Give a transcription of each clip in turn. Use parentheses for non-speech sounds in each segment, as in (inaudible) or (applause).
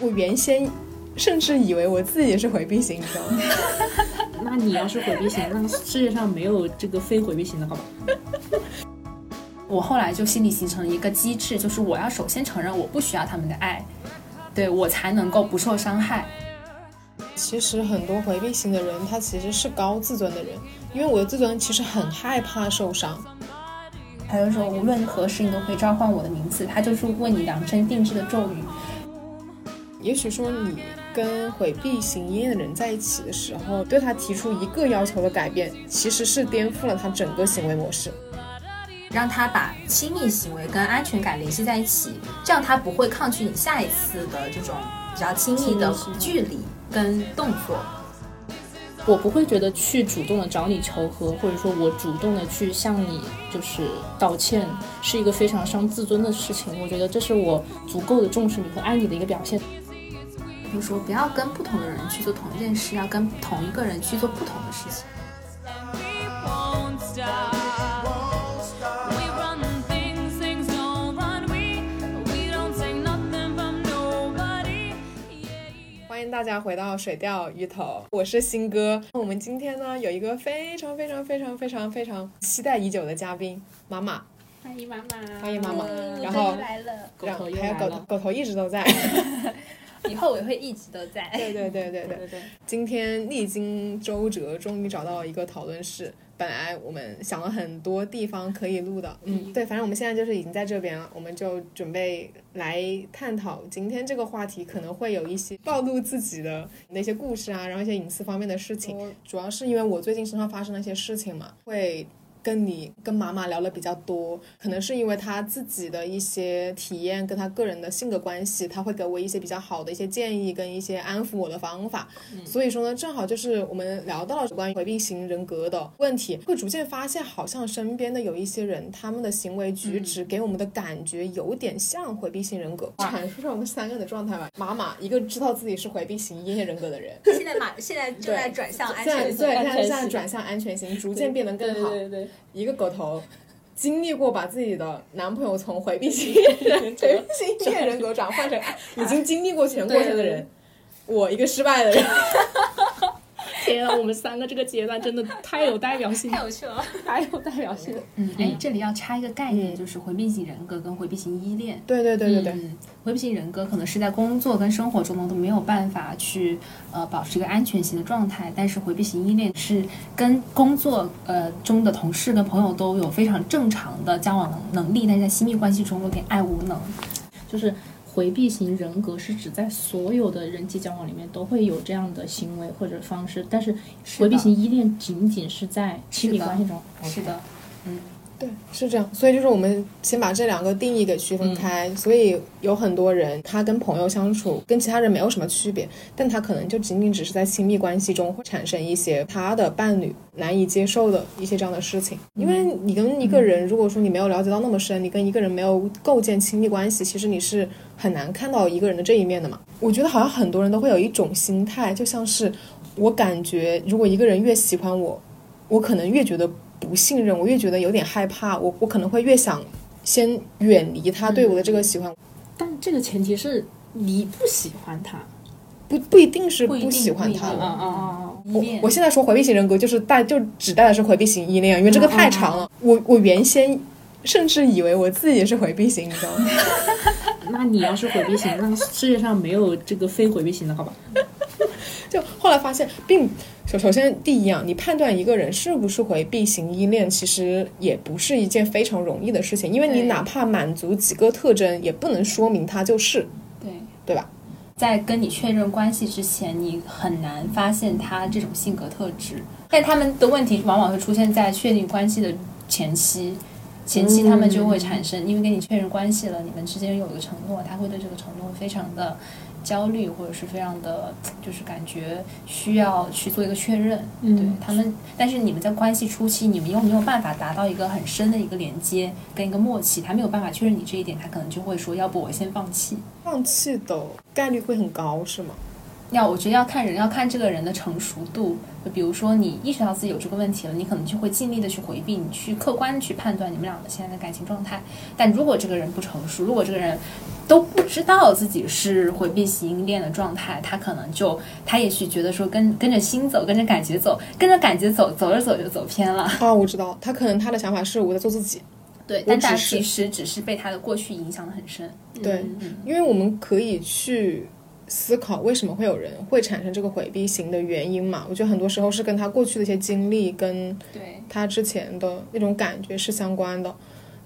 我原先甚至以为我自己是回避型，你知道吗？那你要是回避型，那世界上没有这个非回避型的好吧？我后来就心里形成了一个机制，就是我要首先承认我不需要他们的爱，对我才能够不受伤害。其实很多回避型的人，他其实是高自尊的人，因为我的自尊其实很害怕受伤。还有说无论何时你都可以召唤我的名字，他就是为你量身定制的咒语。也许说你跟回避型依恋的人在一起的时候，对他提出一个要求的改变，其实是颠覆了他整个行为模式，让他把亲密行为跟安全感联系在一起，这样他不会抗拒你下一次的这种比较亲密的距离跟动作。我不会觉得去主动的找你求和，或者说我主动的去向你就是道歉，是一个非常伤自尊的事情。我觉得这是我足够的重视你和爱你的一个表现。比如说，不要跟不同的人去做同一件事，要跟同一个人去做不同的事情。欢迎大家回到水调鱼头，我是新哥。我们今天呢有一个非常非常非常非常非常期待已久的嘉宾，妈妈。欢迎妈妈，欢迎妈妈。然后来了，然后还有狗头，狗头一直都在。(laughs) 以后我也会一直都在。对对对对对对。今天历经周折，终于找到一个讨论室。本来我们想了很多地方可以录的，嗯，对，反正我们现在就是已经在这边了，我们就准备来探讨今天这个话题，可能会有一些暴露自己的那些故事啊，然后一些隐私方面的事情。主要是因为我最近身上发生了一些事情嘛，会。跟你跟妈妈聊的比较多，可能是因为他自己的一些体验跟他个人的性格关系，他会给我一些比较好的一些建议跟一些安抚我的方法。所以说呢，正好就是我们聊到了关于回避型人格的问题，会逐渐发现好像身边的有一些人，他们的行为举止给我们的感觉有点像回避型人格。阐述上我们三个人的状态吧。妈妈一个知道自己是回避型依恋人格的人，(laughs) 现在马现在正在转向安全型，对，现在现在转向安全型，逐渐变得更好。对对。一个狗头，经历过把自己的男朋友从回避型人回避型恋人格转换成已经经历过全过程的人，我一个失败的人。天啊，我们三个这个阶段真的太有代表性，太有趣了，太有代表性。嗯，哎，这里要插一个概念，就是回避型人格跟回避型依恋。对对对对对，回避型人格可能是在工作跟生活中呢都没有办法去呃保持一个安全型的状态，但是回避型依恋是跟工作呃中的同事跟朋友都有非常正常的交往能能力，但是在亲密关系中有点爱无能，就是。回避型人格是指在所有的人际交往里面都会有这样的行为或者方式，但是回避型依恋仅仅是在亲密关系中。是的，嗯。对，是这样，所以就是我们先把这两个定义给区分开。所以有很多人，他跟朋友相处跟其他人没有什么区别，但他可能就仅仅只是在亲密关系中会产生一些他的伴侣难以接受的一些这样的事情。因为你跟一个人，如果说你没有了解到那么深，你跟一个人没有构建亲密关系，其实你是很难看到一个人的这一面的嘛。我觉得好像很多人都会有一种心态，就像是我感觉，如果一个人越喜欢我，我可能越觉得。不信任，我越觉得有点害怕，我我可能会越想先远离他对我的这个喜欢，但这个前提是你不喜欢他，不不一定是不喜欢他了。啊啊啊！我我现在说回避型人格，就是带就只带的是回避型依恋，因为这个太长了。我我原先甚至以为我自己是回避型，你知道吗？(laughs) 那你要是回避型，那世界上没有这个非回避型的好吧？就后来发现，并首首先第一啊，你判断一个人是不是回避型依恋，其实也不是一件非常容易的事情，因为你哪怕满足几个特征，也不能说明他就是，对对吧？在跟你确认关系之前，你很难发现他这种性格特质，但他们的问题往往会出现在确定关系的前期，前期他们就会产生，因为跟你确认关系了，你们之间有一个承诺，他会对这个承诺非常的。焦虑或者是非常的，就是感觉需要去做一个确认，对他们。但是你们在关系初期，你们又没有办法达到一个很深的一个连接跟一个默契，他没有办法确认你这一点，他可能就会说，要不我先放弃。放弃的概率会很高，是吗？要我觉得要看人，要看这个人的成熟度。就比如说你意识到自己有这个问题了，你可能就会尽力的去回避，你去客观的去判断你们俩的现在的感情状态。但如果这个人不成熟，如果这个人都不知道自己是回避型依恋的状态，他可能就他也许觉得说跟跟着心走，跟着感觉走，跟着感觉走，走着走就走偏了。啊，我知道，他可能他的想法是我在做自己。对，但他其实只是被他的过去影响的很深。对，因为我们可以去。思考为什么会有人会产生这个回避型的原因嘛？我觉得很多时候是跟他过去的一些经历，跟他之前的那种感觉是相关的。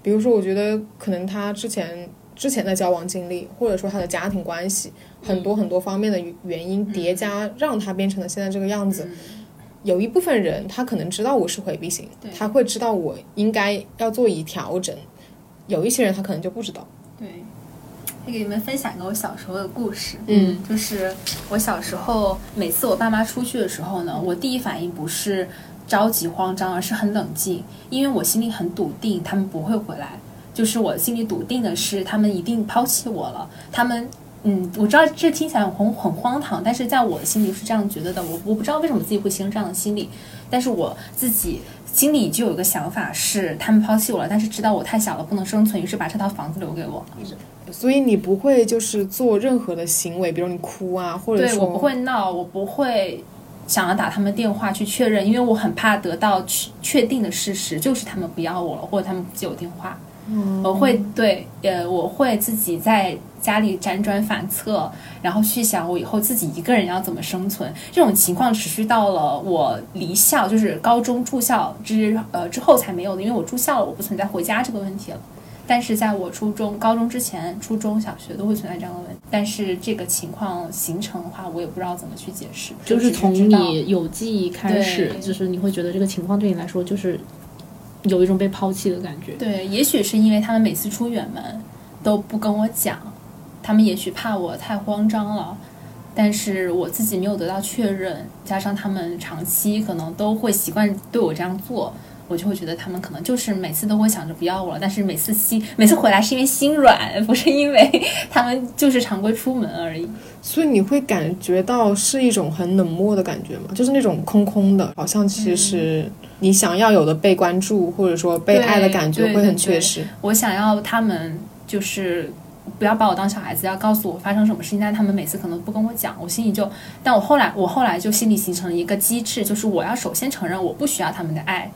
比如说，我觉得可能他之前之前的交往经历，或者说他的家庭关系，很多很多方面的原因叠加，让他变成了现在这个样子。有一部分人，他可能知道我是回避型，他会知道我应该要做以调整；有一些人，他可能就不知道。对。给你们分享一个我小时候的故事。嗯，就是我小时候，每次我爸妈出去的时候呢，我第一反应不是着急慌张，而是很冷静，因为我心里很笃定他们不会回来。就是我心里笃定的是，他们一定抛弃我了。他们，嗯，我知道这听起来很很荒唐，但是在我的心里是这样觉得的。我我不知道为什么自己会形成这样的心理，但是我自己心里就有一个想法是，他们抛弃我了，但是知道我太小了不能生存，于是把这套房子留给我。所以你不会就是做任何的行为，比如你哭啊，或者对我不会闹，我不会想要打他们电话去确认，因为我很怕得到确确定的事实，就是他们不要我了，或者他们不接我电话。嗯我会对呃，我会自己在家里辗转反侧，然后去想我以后自己一个人要怎么生存。这种情况持续到了我离校，就是高中住校之呃之后才没有的，因为我住校了，我不存在回家这个问题了。但是在我初中、高中之前，初中小学都会存在这样的问题。但是这个情况形成的话，我也不知道怎么去解释。就是从你有记忆开始，就是你会觉得这个情况对你来说就是有一种被抛弃的感觉。对，也许是因为他们每次出远门都不跟我讲，他们也许怕我太慌张了，但是我自己没有得到确认，加上他们长期可能都会习惯对我这样做。我就会觉得他们可能就是每次都会想着不要我了，但是每次心每次回来是因为心软，(laughs) 不是因为 (laughs) 他们就是常规出门而已。所以你会感觉到是一种很冷漠的感觉吗？就是那种空空的，好像其实你想要有的被关注或者说被爱的感觉会很缺失。我想要他们就是不要把我当小孩子，要告诉我发生什么事情，但他们每次可能不跟我讲，我心里就，但我后来我后来就心里形成了一个机制，就是我要首先承认我不需要他们的爱。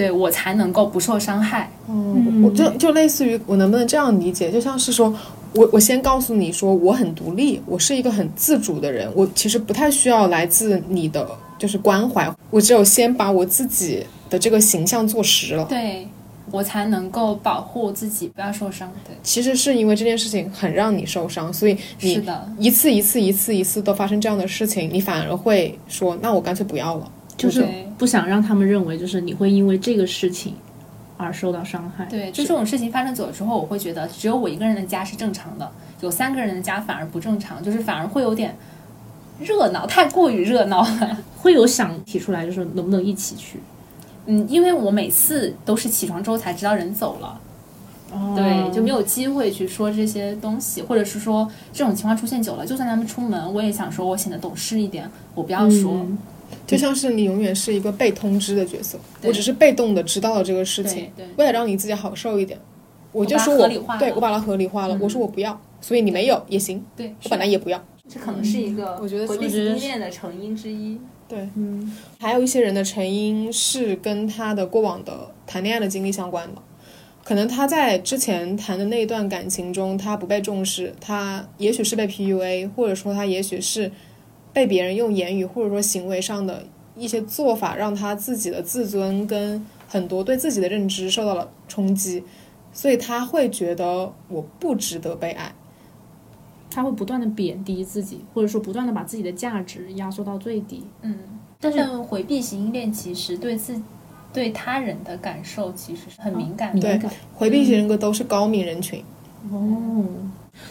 对我才能够不受伤害。嗯，我就就类似于我能不能这样理解？就像是说我我先告诉你说我很独立，我是一个很自主的人，我其实不太需要来自你的就是关怀，我只有先把我自己的这个形象做实了，对我才能够保护自己不要受伤。对，其实是因为这件事情很让你受伤，所以你一次一次一次一次都发生这样的事情，你反而会说那我干脆不要了。就是不想让他们认为，就是你会因为这个事情而受到伤害。对，就这种事情发生久了之后，我会觉得只有我一个人的家是正常的，有三个人的家反而不正常，就是反而会有点热闹，太过于热闹了。(laughs) 会有想提出来，就是能不能一起去？嗯，因为我每次都是起床之后才知道人走了，对，就没有机会去说这些东西，或者是说这种情况出现久了，就算他们出门，我也想说我显得懂事一点，我不要说。就像是你永远是一个被通知的角色，我只是被动的知道了这个事情，为了让你自己好受一点，我就说我对我把它合理化了，我说我不要，所以你没有也行，对我本来也不要，这可能是一个我觉得回避型依恋的成因之一。对，嗯，还有一些人的成因是跟他的过往的谈恋爱的经历相关的，可能他在之前谈的那段感情中，他不被重视，他也许是被 PUA，或者说他也许是。被别人用言语或者说行为上的一些做法，让他自己的自尊跟很多对自己的认知受到了冲击，所以他会觉得我不值得被爱，他会不断的贬低自己，或者说不断的把自己的价值压缩到最低。嗯，但是回避型依恋其实对自对他人的感受其实是很敏感，敏感。回避型人格都是高敏人群。哦。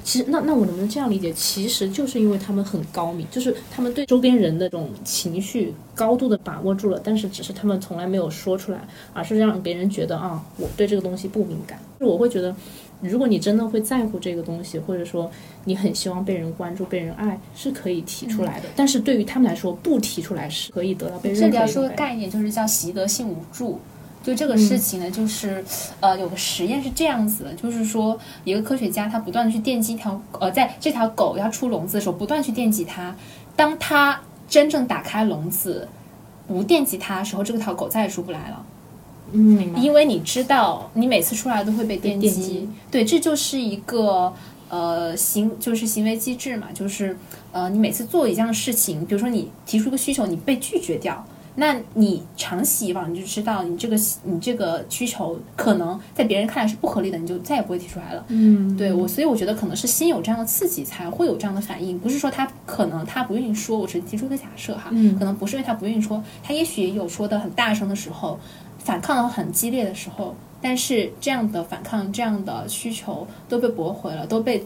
其实，那那我能不能这样理解？其实就是因为他们很高明，就是他们对周边人的这种情绪高度的把握住了，但是只是他们从来没有说出来，而是让别人觉得啊，我对这个东西不敏感。我会觉得，如果你真的会在乎这个东西，或者说你很希望被人关注、被人爱，是可以提出来的。但是对于他们来说，不提出来是可以得到被认可。这里要说个概念，就是叫习得性无助。就这个事情呢，就是呃，有个实验是这样子的，就是说一个科学家他不断的去电击一条呃，在这条狗要出笼子的时候，不断去电击它。当它真正打开笼子，不电击它的时候，这个条狗再也出不来了。嗯，因为你知道，你每次出来都会被电电击，对，这就是一个呃行，就是行为机制嘛，就是呃，你每次做一件事情，比如说你提出一个需求，你被拒绝掉，那你长期以往你就知道，你这个你这个需求可能在别人看来是不合理的，你就再也不会提出来了。嗯，对我，所以我觉得可能是先有这样的刺激，才会有这样的反应，不是说他可能他不愿意说，我只是提出一个假设哈，嗯可能不是因为他不愿意说，他也许也有说的很大声的时候。反抗的很激烈的时候，但是这样的反抗、这样的需求都被驳回了，都被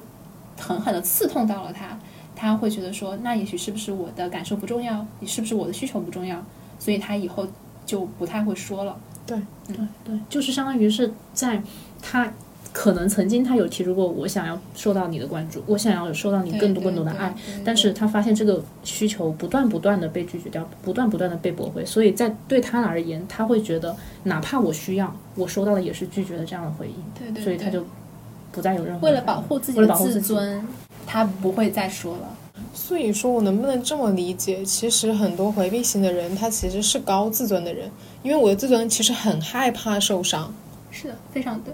狠狠的刺痛到了他。他会觉得说，那也许是不是我的感受不重要，是不是我的需求不重要，所以他以后就不太会说了。对对对，就是相当于是在他可能曾经他有提出过，我想要受到你的关注，我想要受到你更多更多的爱，但是他发现这个需求不断不断的被拒绝掉，不断不断的被驳回，所以在对他而言，他会觉得哪怕我需要，我收到的也是拒绝的这样的回应，对对，所以他就不再有任何为了保护自己的自尊，他不会再说了。所以说我能不能这么理解？其实很多回避型的人，他其实是高自尊的人，因为我的自尊其实很害怕受伤。是的，非常对。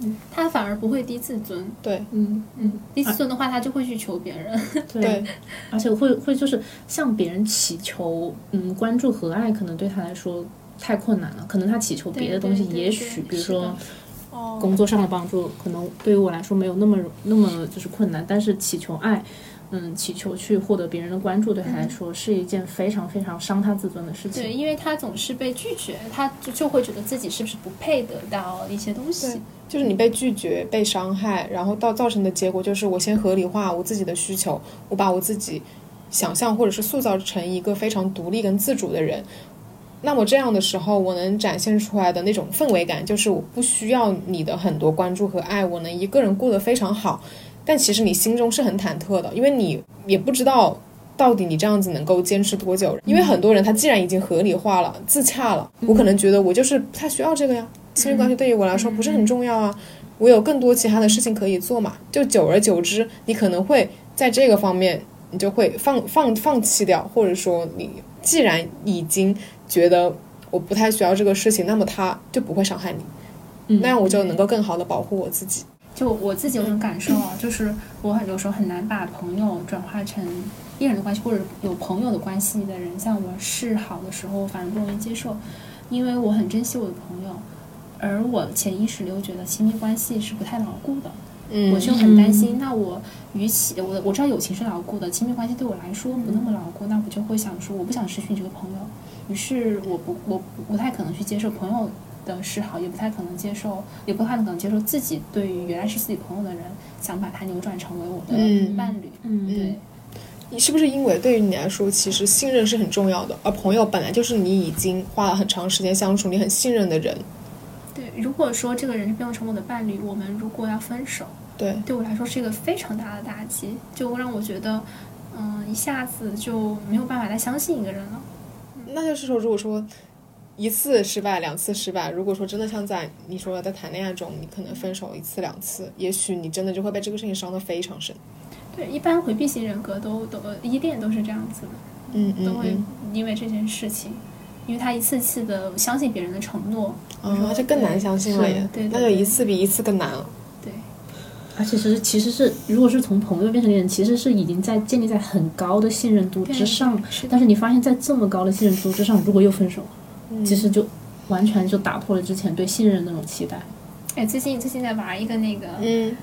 嗯，他反而不会低自尊。对，嗯嗯，低自尊的话，他就会去求别人。对，而且会会就是向别人祈求，嗯，关注和爱，可能对他来说太困难了。可能他祈求别的东西，也许比如说工作上的帮助，可能对于我来说没有那么那么就是困难，但是祈求爱。嗯，祈求去获得别人的关注，对他来说是一件非常非常伤他自尊的事情。对，因为他总是被拒绝，他就就会觉得自己是不是不配得到一些东西。就是你被拒绝、被伤害，然后到造成的结果就是我先合理化我自己的需求，我把我自己想象或者是塑造成一个非常独立跟自主的人。那么这样的时候，我能展现出来的那种氛围感，就是我不需要你的很多关注和爱，我能一个人过得非常好。但其实你心中是很忐忑的，因为你也不知道到底你这样子能够坚持多久。因为很多人他既然已经合理化了、自洽了，我可能觉得我就是不太需要这个呀，亲密关系对于我来说不是很重要啊，我有更多其他的事情可以做嘛。就久而久之，你可能会在这个方面，你就会放放放弃掉，或者说你既然已经觉得我不太需要这个事情，那么他就不会伤害你，那样我就能够更好的保护我自己。就我自己有种感受啊，就是我很有时候很难把朋友转化成恋人的关系，或者有朋友的关系的人向我示好的时候，反而不容易接受，因为我很珍惜我的朋友，而我潜意识里又觉得亲密关系是不太牢固的，嗯我就很担心。那我与其我我知道友情是牢固的，亲密关系对我来说不那么牢固，那我就会想说，我不想失去你这个朋友，于是我不我不太可能去接受朋友。的示好，也不太可能接受，也不太可能接受自己对于原来是自己朋友的人，想把他扭转成为我的伴侣。嗯，对。你是不是因为对于你来说，其实信任是很重要的，而朋友本来就是你已经花了很长时间相处，你很信任的人。对，如果说这个人变成我的伴侣，我们如果要分手，对，对我来说是一个非常大的打击，就让我觉得，嗯，一下子就没有办法再相信一个人了。那就是说，如果说。一次失败，两次失败。如果说真的像在你说在谈恋爱中，你可能分手一次两次，也许你真的就会被这个事情伤得非常深。对，一般回避型人格都都依恋都是这样子的，嗯嗯，都会因为这件事情，因为他一次次的相信别人的承诺，啊，这更难相信了耶，对，那就一次比一次更难了。对，而且其实其实是，如果是从朋友变成恋人，其实是已经在建立在很高的信任度之上，但是你发现在这么高的信任度之上，如果又分手。其实就完全就打破了之前对信任那种期待。哎，最近最近在玩一个那个，嗯，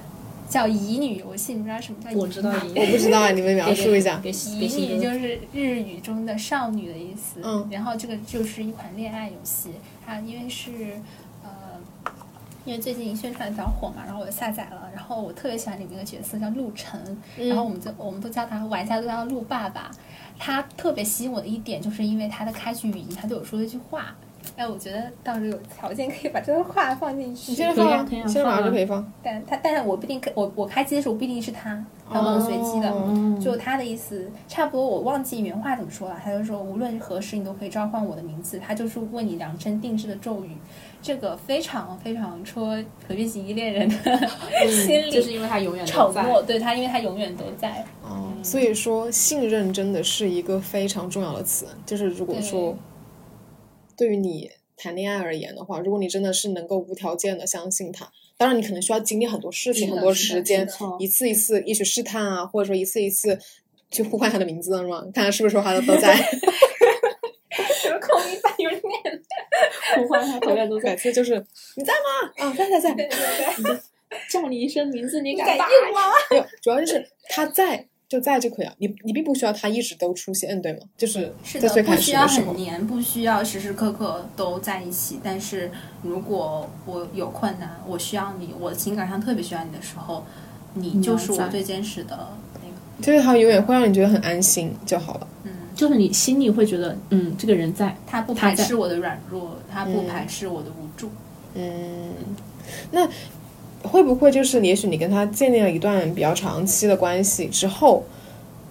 叫乙女游戏，你知道什么叫？我知道，我不知道，你们描述一下。乙女就是日语中的少女的意思。嗯。然后这个就是一款恋爱游戏，它因为是呃，因为最近宣传比较火嘛，然后我就下载了。然后我特别喜欢里面一个角色叫陆晨，然后我们就我们都叫他玩家都叫他陆爸爸。他特别吸引我的一点，就是因为他的开局语音，他对我说了一句话，哎，我觉得到时候有条件可以把这段话放进去。你现在放，可以啊现在马上就可以放。但他，但是我不一定，我我开机的时候不一定是他，他问我随机的。哦就他的意思，差不多我忘记原话怎么说了。他就说，无论何时你都可以召唤我的名字，他就是为你量身定制的咒语。这个非常非常戳回避型依恋人的心理，就是因为他永远都在。承诺，对他，因为他永远都在。哦，所以说信任真的是一个非常重要的词。就是如果说对于你谈恋爱而言的话，如果你真的是能够无条件的相信他，当然你可能需要经历很多事情、很多时间，一次一次，也许试探啊，或者说一次一次去呼唤他的名字，是吗？看看是不是说他都在。什么口音吧，有点。呼唤他永远都在 (laughs) 每，次就是你在吗？啊，在在在。对对对，(laughs) 叫你一声名字，你你敢答？敢应吗？没有，主要就是他在就在就可以了，你你并不需要他一直都出现，对吗？就是是的在最，开不需要始的时候很。黏，不需要时时刻刻都在一起。但是如果我有困难，我需要你，我情感上特别需要你的时候，你就是我最坚实的那个。就是他永远会让你觉得很安心就好了。嗯，就是你心里会觉得，嗯，这个人在，他不排斥我的软弱，他不嗯排斥我的无助。嗯，那会不会就是，也许你跟他建立了一段比较长期的关系之后，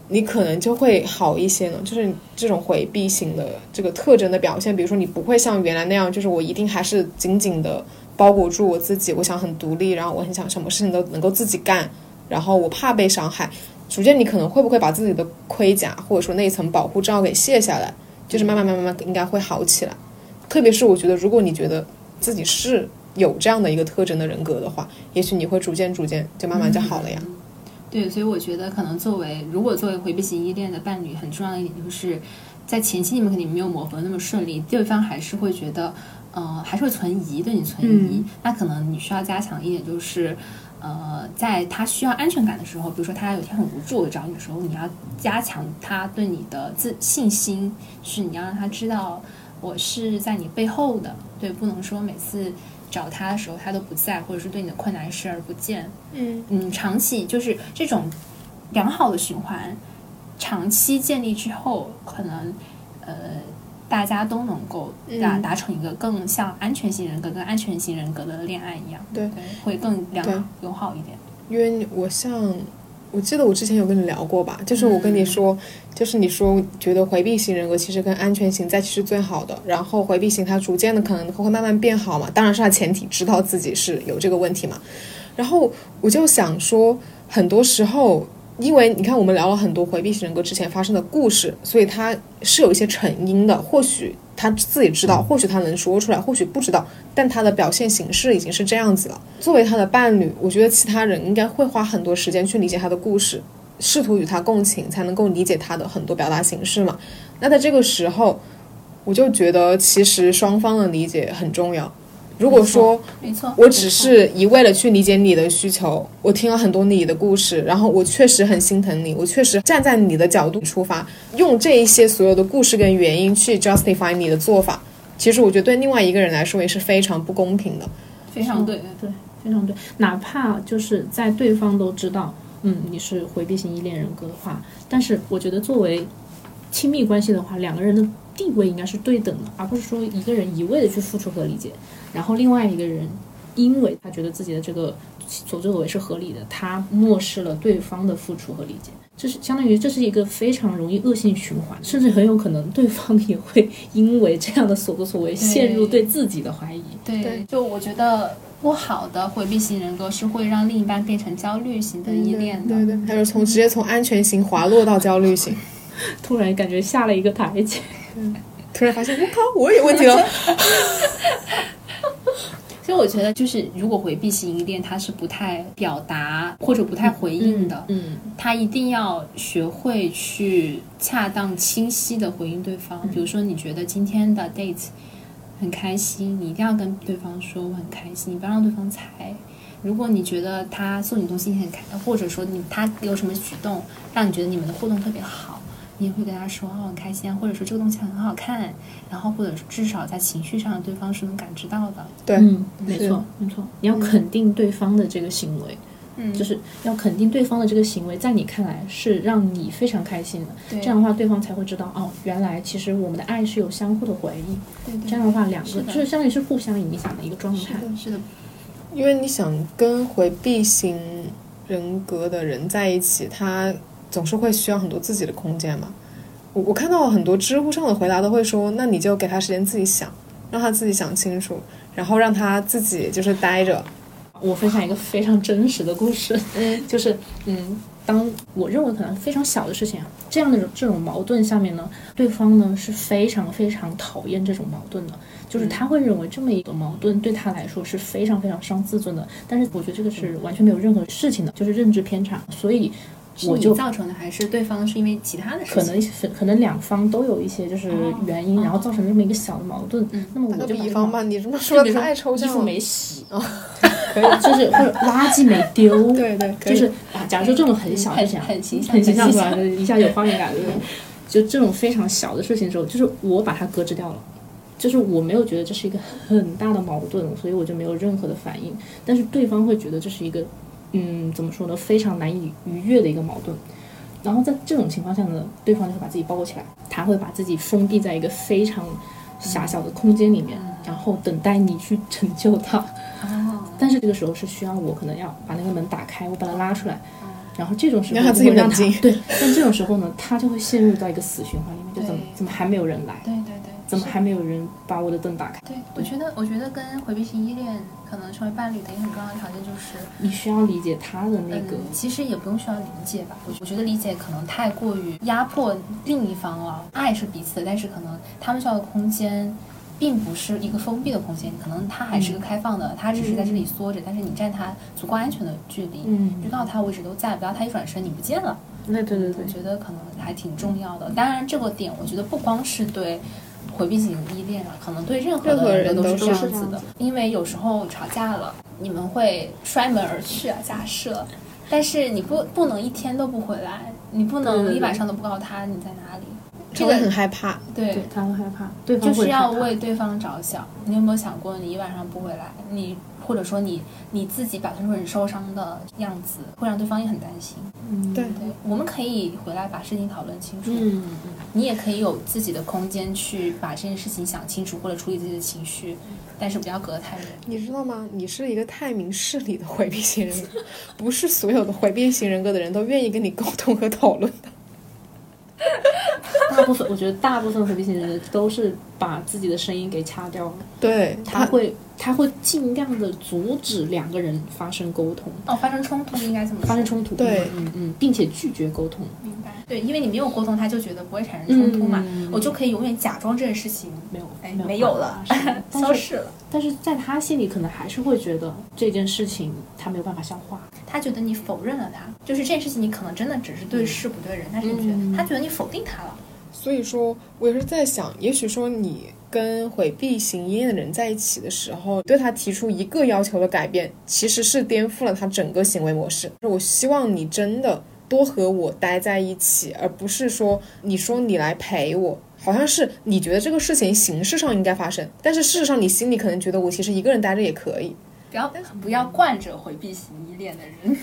你可能就会好一些呢？就是这种回避型的这个特征的表现，比如说你不会像原来那样，就是我一定还是紧紧的包裹住我自己，我想很独立，然后我很想什么事情都能够自己干，然后我怕被伤害。逐渐你可能会不会把自己的盔甲或者说那一层保护罩给卸下来，就是慢慢慢慢慢慢应该会好起来。特别是我觉得，如果你觉得自己是有这样的一个特征的人格的话，也许你会逐渐逐渐就慢慢就好了呀。对，所以我觉得可能作为如果作为回避型依恋的伴侣，很重要的一点就是在前期你们肯定没有磨合那么顺利，对方还是会觉得，呃，还是会存疑，对你存疑。那可能你需要加强一点，就是，呃，在他需要安全感的时候，比如说他有一天很无助的找你的时候，你要加强他对你的自信心，就是你要让他知道我是在你背后的，对，不能说每次。找他的时候，他都不在，或者是对你的困难视而不见。嗯嗯，长期就是这种良好的循环，长期建立之后，可能呃大家都能够达嗯达成一个更像安全型人格跟安全型人格的恋爱一样，对对，会更良友好一点。因为我像，我记得我之前有跟你聊过吧，就是我跟你说，就是你说觉得回避型人格其实跟安全型在一起是最好的，然后回避型他逐渐的可能会慢慢变好嘛，当然是他前提知道自己是有这个问题嘛，然后我就想说，很多时候。因为你看，我们聊了很多回避型人格之前发生的故事，所以他是有一些成因的。或许他自己知道，或许他能说出来，或许不知道，但他的表现形式已经是这样子了。作为他的伴侣，我觉得其他人应该会花很多时间去理解他的故事，试图与他共情，才能够理解他的很多表达形式嘛。那在这个时候，我就觉得其实双方的理解很重要。如果说没错，我只是一味的去理解你的需求，我听了很多你的故事，然后我确实很心疼你，我确实站在你的角度出发，用这一些所有的故事跟原因去 justify 你的做法，其实我觉得对另外一个人来说也是非常不公平的。非常对。对，非常对。哪怕就是在对方都知道，嗯，你是回避型依恋人格的话，但是我觉得作为亲密关系的话，两个人的地位应该是对等的，而不是说一个人一味的去付出和理解，然后另外一个人因为他觉得自己的这个所作所为是合理的，他漠视了对方的付出和理解。这是相当于这是一个非常容易恶性循环，甚至很有可能对方也会因为这样的所作所为陷入对自己的怀疑。对，对就我觉得不好的回避型人格是会让另一半变成焦虑型的依恋的。对对，还是从直接从安全型滑落到焦虑型，(laughs) 突然感觉下了一个台阶。突然发现 (laughs) 我靠，我有问题了。(laughs) 所以我觉得，就是如果回避型依恋，他是不太表达或者不太回应的，嗯，他一定要学会去恰当清晰的回应对方。比如说，你觉得今天的 date 很开心，你一定要跟对方说我很开心，你不要让对方猜。如果你觉得他送你东西你很开，或者说你他有什么举动让你觉得你们的互动特别好，你也会跟他说哦很开心啊，或者说这个东西很好看，然后或者至少在情绪上对方是能感知到的。对，嗯，没错，没错，你要肯定对方的这个行为，嗯，就是要肯定对方的这个行为，在你看来是让你非常开心的，对这样的话，对方才会知道哦，原来其实我们的爱是有相互的回应。对对这样的话，两个是就是相当于是互相影响的一个状态。是的，因为你想跟回避型人格的人在一起，他总是会需要很多自己的空间嘛。我我看到很多知乎上的回答都会说，那你就给他时间自己想，让他自己想清楚，然后让他自己就是待着。我分享一个非常真实的故事，(laughs) 嗯，就是嗯，当我认为可能非常小的事情啊，这样的这种矛盾下面呢，对方呢是非常非常讨厌这种矛盾的，就是他会认为这么一个矛盾对他来说是非常非常伤自尊的。但是我觉得这个是完全没有任何事情的，就是认知偏差，所以我就造成的，还是对方是因为其他的事情可能是可能两方都有一些就是原因，哦然后造成这么一个小的矛盾。那么我就比方吧，你这么说比如说太抽象了。衣服没洗啊 (laughs) (laughs) 可以，就是或者垃圾没丢，(laughs) 对对，就是啊，假如说这种很小的很事情啊，很形象很形象很是吧？就是一下有画面感，对不对？就这种非常小的事情的时候，就是我把它搁置掉了，就是我没有觉得这是一个很大的矛盾，所以我就没有任何的反应。但是对方会觉得这是一个，嗯，怎么说呢？非常难以逾越的一个矛盾。然后在这种情况下呢，对方就会把自己包裹起来，他会把自己封闭在一个非常狭小的空间里面，然后等待你去拯救他。哦，但是这个时候是需要我可能要把那个门打开，我把他拉出来，然后这种时候让他自己就会让冷静。对，但这种时候呢，他就会陷入到一个死循环里面，就怎么怎么还没有人来，对对对，是怎么还没有人把我的灯打开？对，我觉得，我觉得跟回避型依恋可能成为伴侣的一个很重要的条件就是，你需要理解他的那个嗯，其实也不用需要理解吧。我我觉得理解可能太过于压迫另一方了。爱是彼此的，但是可能他们需要的空间，并不是一个封闭的空间，可能他还是个开放的，他只是在这里缩着，但是你站他足够安全的距离，嗯知道他位置都在，不要他一转身你不见了。那对对对我，觉得可能还挺重要的。当然，这个点我觉得不光是对回避型依恋啊，可能对任何的人都是是这样子的子。因为有时候吵架了，你们会摔门而去啊，假设，但是你不不能一天都不回来，你不能一晚上都不告诉他你在哪里。这个很害怕。对对，他会害怕，对方就是要为对方着想。你有没有想过，你一晚上不回来，你或者说你你自己表现出很受伤的样子，会让对方也很担心。嗯对对，我们可以回来把事情讨论清楚。嗯嗯你也可以有自己的空间去把这件事情想清楚，或者处理自己的情绪，但是不要隔得太远。你知道吗？你是一个太明事理的回避型人格，不是所有的回避型人格的人都愿意跟你沟通和讨论的。大部分我觉得大部分回避型人格都是把自己的声音给掐掉了，对，他会他会尽量的阻止两个人发生沟通，哦，发生冲突应该怎么说发生冲突，对嗯嗯嗯，并且拒绝沟通，明白？对，因为你没有沟通，他就觉得不会产生冲突嘛，嗯我就可以永远假装这件事情没有哎没没有了 (laughs) 消失了。但是在他心里可能还是会觉得这件事情他没有办法消化，他觉得你否认了他，就是这件事情你可能真的只是对事不对人，但是你觉得、嗯他觉得你否定他了。所以说，我也是在想，也许说你跟回避型依恋的人在一起的时候，对他提出一个要求的改变，其实是颠覆了他整个行为模式。我希望你真的多和我待在一起，而不是说你说你来陪我。好像是你觉得这个事情形式上应该发生，但是事实上你心里可能觉得我其实一个人待着也可以。不要不要惯着回避型依恋的人。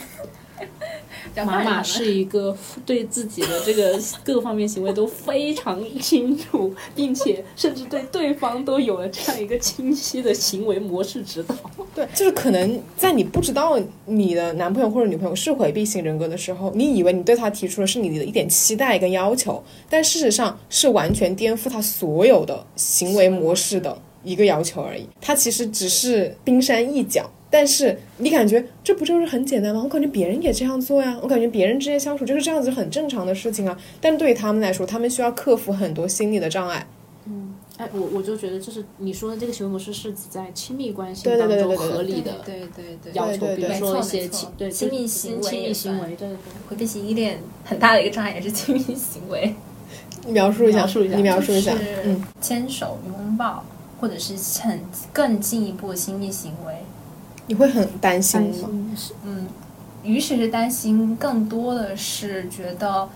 (laughs) 妈妈是一个对自己的这个各方面行为都非常清楚，并且甚至对对方都有了这样一个清晰的行为模式指导。(laughs) 对，就是可能在你不知道你的男朋友或者女朋友是回避型人格的时候，你以为你对他提出的是你的一点期待跟要求，但事实上是完全颠覆他所有的行为模式的一个要求而已。他其实只是冰山一角。但是你感觉这不就是很简单吗？我感觉别人也这样做呀，我感觉别人之间相处就是这样子，很正常的事情啊。但对于他们来说，他们需要克服很多心理的障碍。嗯哎，我我就觉得，就是你说的这个行为模式是指在亲密关系当中对对对对合理的对对对要求，比如说一些亲对亲密行为亲密行为，对对对。回避型依恋很大的一个障碍也是亲密行为，你描述一下，描述一下你描述一下，就是嗯，牵手、拥抱，或者是很更进一步的亲密行为。你会很担心吗？心嗯，于是是担心，更多的是觉得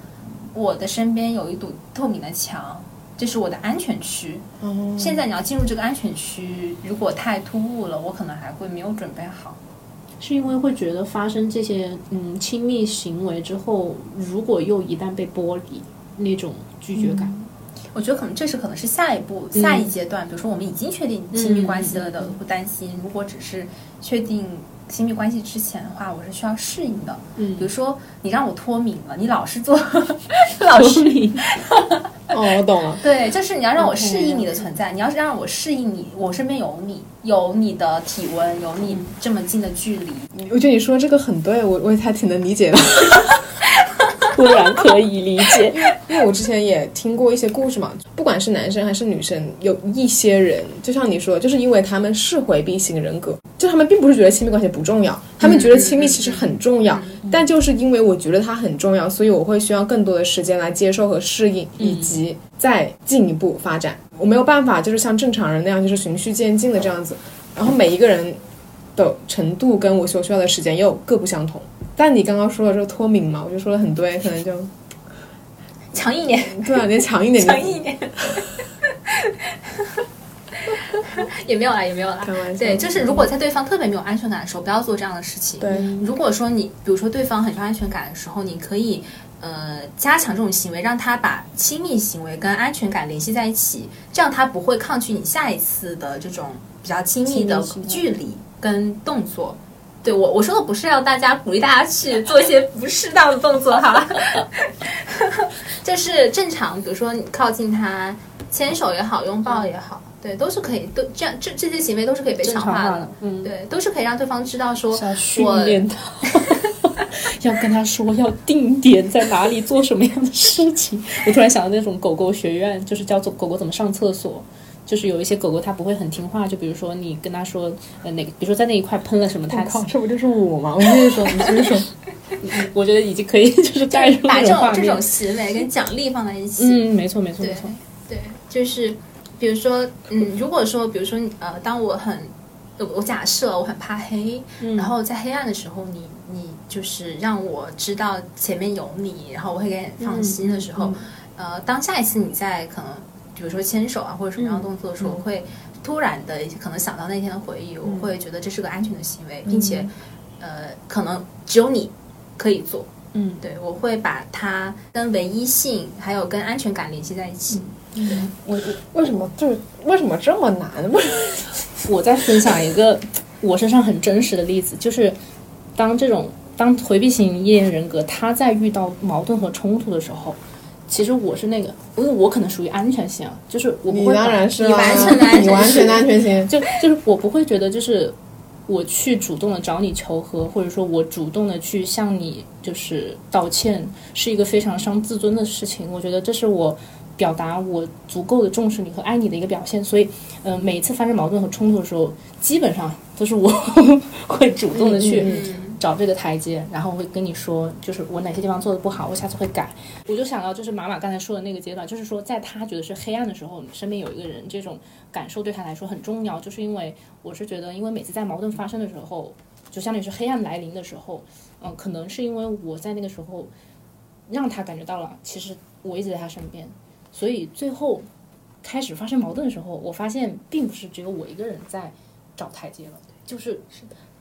我的身边有一堵透明的墙，这是我的安全区。哦，现在你要进入这个安全区，如果太突兀了，我可能还会没有准备好。是因为会觉得发生这些嗯亲密行为之后，如果又一旦被剥离，那种拒绝感。我觉得可能这是可能是下一步、下一阶段，比如说我们已经确定亲密关系了的，不担心。如果只是确定亲密关系之前的话，我是需要适应的。嗯比如说你让我脱敏了，你老是做，(laughs) 老是 (laughs) 哦，我懂了。(laughs) 对，就是你要让我适应你的存在，你要是让我适应你，我身边有你，有你的体温，有你这么近的距离，我觉得你说这个很对，我我也还挺能理解的。突然可以理解。(laughs) 因为我之前也听过一些故事嘛，不管是男生还是女生，有一些人，就像你说，就是因为他们是回避型人格，就他们并不是觉得亲密关系不重要，他们觉得亲密其实很重要，但就是因为我觉得它很重要，所以我会需要更多的时间来接受和适应，以及再进一步发展。我没有办法就是像正常人那样，就是循序渐进的这样子，然后每一个人的程度跟我所需要的时间又各不相同。但你刚刚说的这个脱敏嘛，我就说的很对，可能就强硬一点，对啊，你强一点，强硬一点。(laughs) 也没有啦，也没有啦对，就是如果在对方特别没有安全感的时候，不要做这样的事情。对，如果说你，比如说对方很需要安全感的时候，你可以呃加强这种行为，让他把亲密行为跟安全感联系在一起，这样他不会抗拒你下一次的这种比较亲密的距离跟动作。对我我说的不是要大家鼓励大家去做一些不适当的动作哈，(laughs) 就是正常，比如说你靠近他，牵手也好，拥抱也好，对，都是可以，都这样这这些行为都是可以被正强化的常化的，，嗯，对，都是可以让对方知道说我要训练他，(laughs) 要跟他说要定点在哪里做什么样的事情。我突然想到那种狗狗学院，就是教狗狗怎么上厕所。就是有一些狗狗它不会很听话，就比如说你跟它说，呃，哪个，比如说在那一块喷了什么，它我靠，这不就是我吗？我跟你说，你跟你说。(laughs) 我觉得已经可以就是带入把这种这种。行为跟奖励放在一起。嗯，没错没错没错。对，就是比如说，嗯，如果说，比如说，呃，当我很，呃我假设我很怕黑，嗯然后在黑暗的时候，你你就是让我知道前面有你，然后我会给你放心的时候，嗯呃，当下一次你在可能比如说牵手啊或者什么样的动作的时候，会突然的可能想到那天的回忆，我会觉得这是个安全的行为，嗯。并且呃，可能只有你可以做。嗯，对，我会把它跟唯一性还有跟安全感联系在一起。我我为什么就是为什么这么难？为 (laughs) 我再分享一个我身上很真实的例子，就是当这种当回避型依恋人格他在遇到矛盾和冲突的时候，其实我是那个，因为我可能属于安全型啊，就是我不会把当然是你完全的安全你完全的安全性。就就是我不会觉得就是我去主动的找你求和，或者说我主动的去向你就是道歉，是一个非常伤自尊的事情。我觉得这是我表达我足够的重视你和爱你的一个表现。所以，嗯、每一次发生矛盾和冲突的时候，基本上都是我 (laughs) 会主动的去。找这个台阶，然后会跟你说，就是我哪些地方做的不好，我下次会改。我就想到，就是马马刚才说的那个阶段，就是说，在他觉得是黑暗的时候，身边有一个人，这种感受对他来说很重要。就是因为我是觉得，因为每次在矛盾发生的时候，就相当于是黑暗来临的时候，嗯、可能是因为我在那个时候让他感觉到了，其实我一直在他身边，所以最后开始发生矛盾的时候，我发现并不是只有我一个人在找台阶了，就是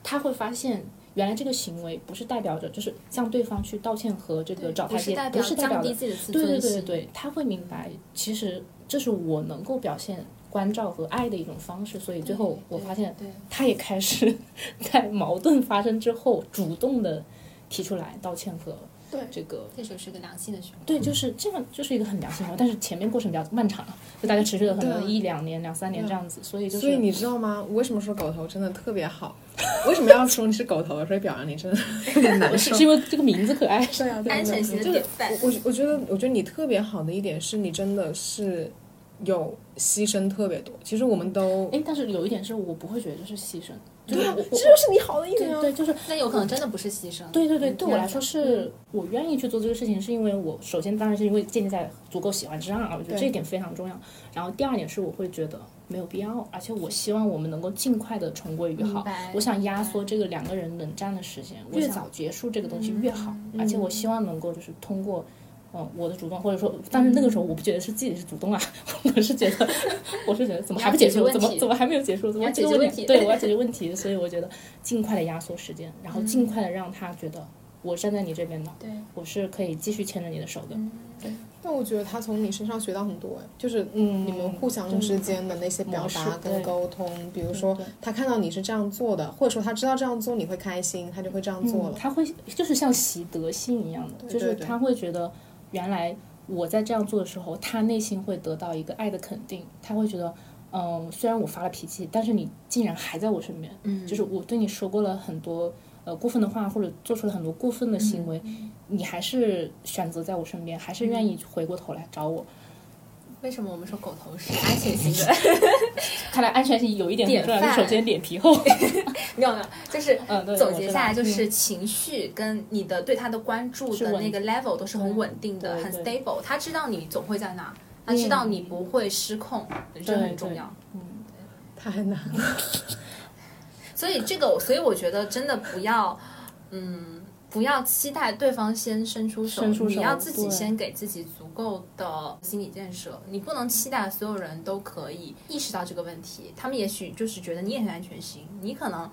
他会发现。原来这个行为不是代表着就是向对方去道歉和这个找台阶，不是代表的对对。对对对，他会明白，其实这是我能够表现关照和爱的一种方式，所以最后我发现对，他也开始 (laughs) 在矛盾发生之后，主动的提出来道歉和对这个这就是个良性的循环。对，就是这样，就是一个很良性循环，但是前面过程比较漫长，就大概持续了可能一两年、两三年这样子，所以就是所以你知道吗？我为什么说狗头真的特别好？为什么要说你是狗头？所以表扬你真的有点难受是。因为这个名字可爱，对啊，对啊安全型的我我我觉得，我觉得你特别好的一点是你真的是有牺牲特别多。其实我们都哎，但是有一点是我不会觉得这是牺牲，就是对啊，这就是你好的一点啊。对对，就是那有可能真的不是牺牲。对对对，对我来嗯说是我愿意去做这个事情，是因为我首先当然是因为建立在足够喜欢之上啊，我觉得这一点非常重要。然后第二点是我会觉得没有必要，而且我希望我们能够尽快的重归于好。我想压缩这个两个人冷战的时间，越早结束这个东西越好，而且我希望能够就是通过。嗯，我的主动，或者说，但是那个时候我不觉得是自己是主动啊，(laughs) 我是觉得，(laughs) 我是觉得怎么还不结束？怎么怎么还没有结束？怎么解决问题？对，我要 (laughs) 解决问题，所以我觉得尽快的压缩时间，然后尽快的让他觉得我站在你这边的，对，我是可以继续牵着你的手的。对。但我觉得他从你身上学到很多，哎，就是嗯，你们互相之间的那些表达跟沟通，比如说他看到你是这样做的，或者说他知道这样做你会开心，他就会这样做了。他会就是像习得性一样的，就是他会觉得。原来我在这样做的时候，他内心会得到一个爱的肯定，他会觉得，嗯，虽然我发了脾气，但是你竟然还在我身边，嗯，就是我对你说过了很多呃过分的话，或者做出了很多过分的行为，你还是选择在我身边，还是愿意回过头来找我。为什么我们说狗头是 (laughs) 安全型的？(laughs) 看来安全性有一点很重要。首先脸皮厚，(laughs) 没有没有，就是总结下来就是情绪跟你的对他的关注的那个 level 都是很稳定的，很 stable。他知道你总会在那，他知道你不会失控，这很重要。嗯，太难了。所以这个，所以我觉得真的不要，嗯。不要期待对方先伸出手，你要自己先给自己足够的心理建设。你不能期待所有人都可以意识到这个问题，他们也许就是觉得你也很安全性，你可能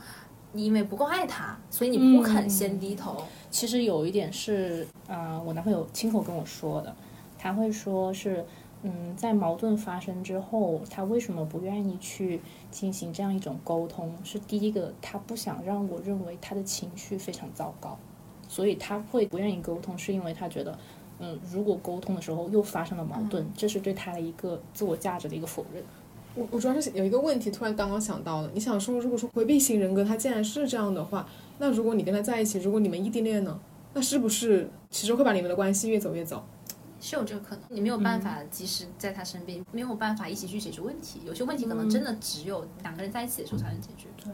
你因为不够爱他，所以你不肯先低头。其实有一点是，啊，我男朋友亲口跟我说的，他会说是，嗯，在矛盾发生之后，他为什么不愿意去进行这样一种沟通？是第一个，他不想让我认为他的情绪非常糟糕。所以他会不愿意沟通，是因为他觉得，嗯，如果沟通的时候又发生了矛盾，这是对他的一个自我价值的一个否认。我我主要是有一个问题，突然刚刚想到了，你想说，如果说回避型人格他既然是这样的话，那如果你跟他在一起，如果你们异地恋呢，那是不是其实会把你们的关系越走越糟？是有这个可能，你没有办法及时在他身边，没有办法一起去解决问题。有些问题可能真的只有两个人在一起的时候才能解决。对。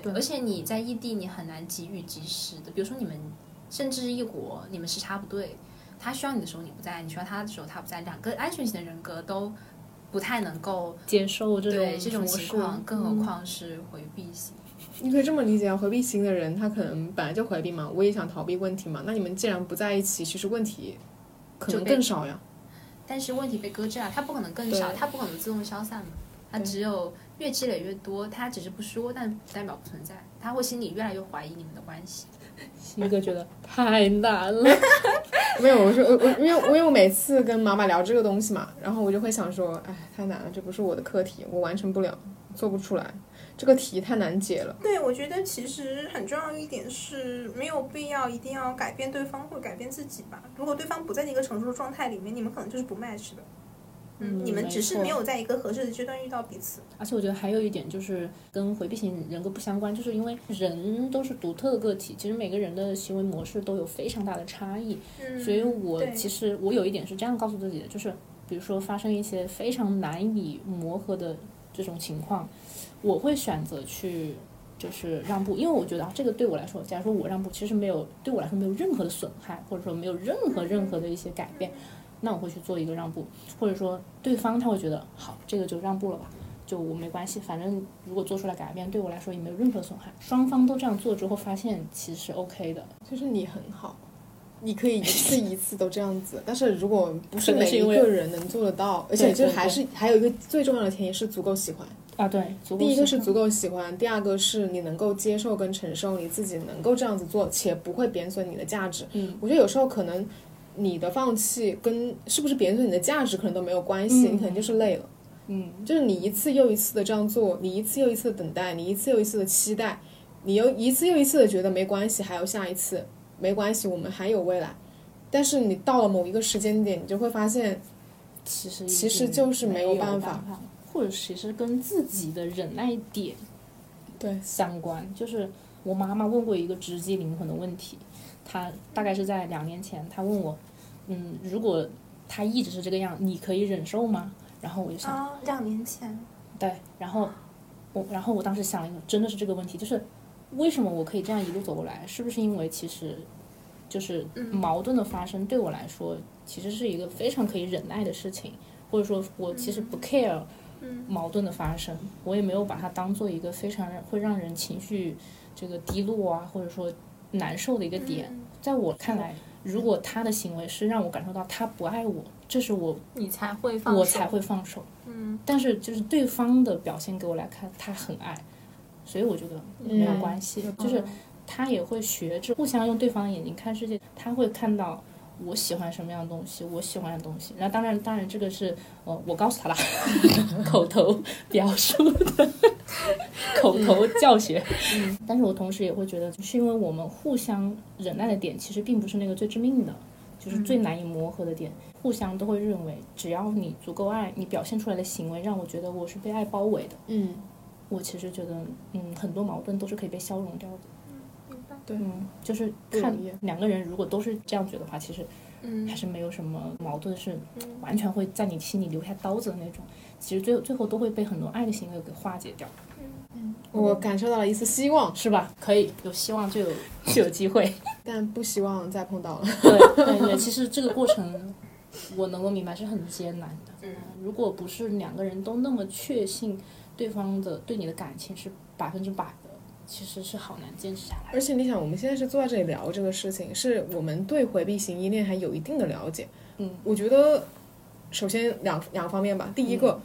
对，而且你在异地，你很难给予及时的。比如说你们甚至异国，你们时差不对，他需要你的时候你不在，你需要他的时候他不在，两个安全型的人格都不太能够接受这种这种情况，更何况是回避型。你可以这么理解啊，回避型的人他可能本来就回避嘛，我也想逃避问题嘛。那你们既然不在一起，其实问题可能更少呀。但是问题被搁置了，他不可能更少，他不可能自动消散嘛，他只有。越积累越多，他只是不说，但不代表不存在。他会心里越来越怀疑你们的关系。一哥觉得太难了。没有，我说我我因为因为我每次跟妈妈聊这个东西嘛，然后我就会想说，哎，太难了，这不是我的课题，我完成不了，做不出来，这个题太难解了。对，我觉得其实很重要一点是没有必要一定要改变对方或改变自己吧。如果对方不在那个成熟的状态里面，你们可能就是不 match 的。嗯，你们只是没有在一个合适的阶段遇到彼此。而且我觉得还有一点就是跟回避型人格不相关，就是因为人都是独特的个体，其实每个人的行为模式都有非常大的差异。嗯，所以我其实我有一点是这样告诉自己的，就是比如说发生一些非常难以磨合的这种情况，我会选择去就是让步，因为我觉得啊，这个对我来说，假如说我让步，其实没有对我来说没有任何的损害，或者说没有任何任何的一些改变。那我会去做一个让步，或者说对方他会觉得好，这个就让步了吧，就我没关系，反正如果做出来改变，对我来说也没有任何损害。双方都这样做之后，发现其实 OK 的，就是你很好，你可以一次一次都这样子。但是如果不是每一个人能做得到，而且就还是还有一个最重要的前提是足够喜欢啊，对，第一个是足够喜欢，第二个是你能够接受跟承受你自己能够这样子做，且不会贬损你的价值。嗯，我觉得有时候可能。你的放弃跟是不是别人对你的价值可能都没有关系，你可能就是累了，嗯，就是你一次又一次的这样做，你一次又一次的等待，你一次又一次的期待，你又一次又一次的觉得没关系，还有下一次，没关系，我们还有未来，但是你到了某一个时间点，你就会发现，其实其实就是没有办法，或者其实跟自己的忍耐点对相关，就是我妈妈问过一个直击灵魂的问题，她大概是在两年前，她问我。嗯，如果他一直是这个样，你可以忍受吗？然后我就想，啊，两年前，对，然后我，然后我当时想了一个，真的是这个问题，就是为什么我可以这样一路走过来？是不是因为其实，就是矛盾的发生对我来说，其实是一个非常可以忍耐的事情，或者说，我其实不 care 矛盾的发生，我也没有把它当做一个非常会让人情绪这个低落啊，或者说难受的一个点，在我看来。如果他的行为是让我感受到他不爱我，这是我你才会放手我才会放手。嗯，但是就是对方的表现给我来看，他很爱，所以我觉得没有关系，就是他也会学着互相用对方的眼睛看世界，他会看到我喜欢什么样的东西，我喜欢的东西。那当然，当然这个是呃我告诉他了 (laughs) 口头表述的口头教学，嗯但是我同时也会觉得，是因为我们互相忍耐的点，其实并不是那个最致命的。就是最难以磨合的点，互相都会认为，只要你足够爱你表现出来的行为让我觉得我是被爱包围的，嗯，我其实觉得，嗯，很多矛盾都是可以被消融掉的。嗯，就是看两个人如果都是这样觉得的话，其实嗯还是没有什么矛盾，是完全会在你心里留下刀子的那种。其实最后最后都会被很多爱的行为给化解掉，嗯我感受到了一丝希望，是吧？可以有希望就有 (laughs) 就有机会。(laughs) 但不希望再碰到了。对对对，其实这个过程我能够明白是很艰难的。嗯，如果不是两个人都那么确信对方的对你的感情是百分之百的，其实是好难坚持下来。而且你想，我们现在是坐在这里聊这个事情，是我们对回避型依恋还有一定的了解。嗯，我觉得首先两两方面吧，第一个，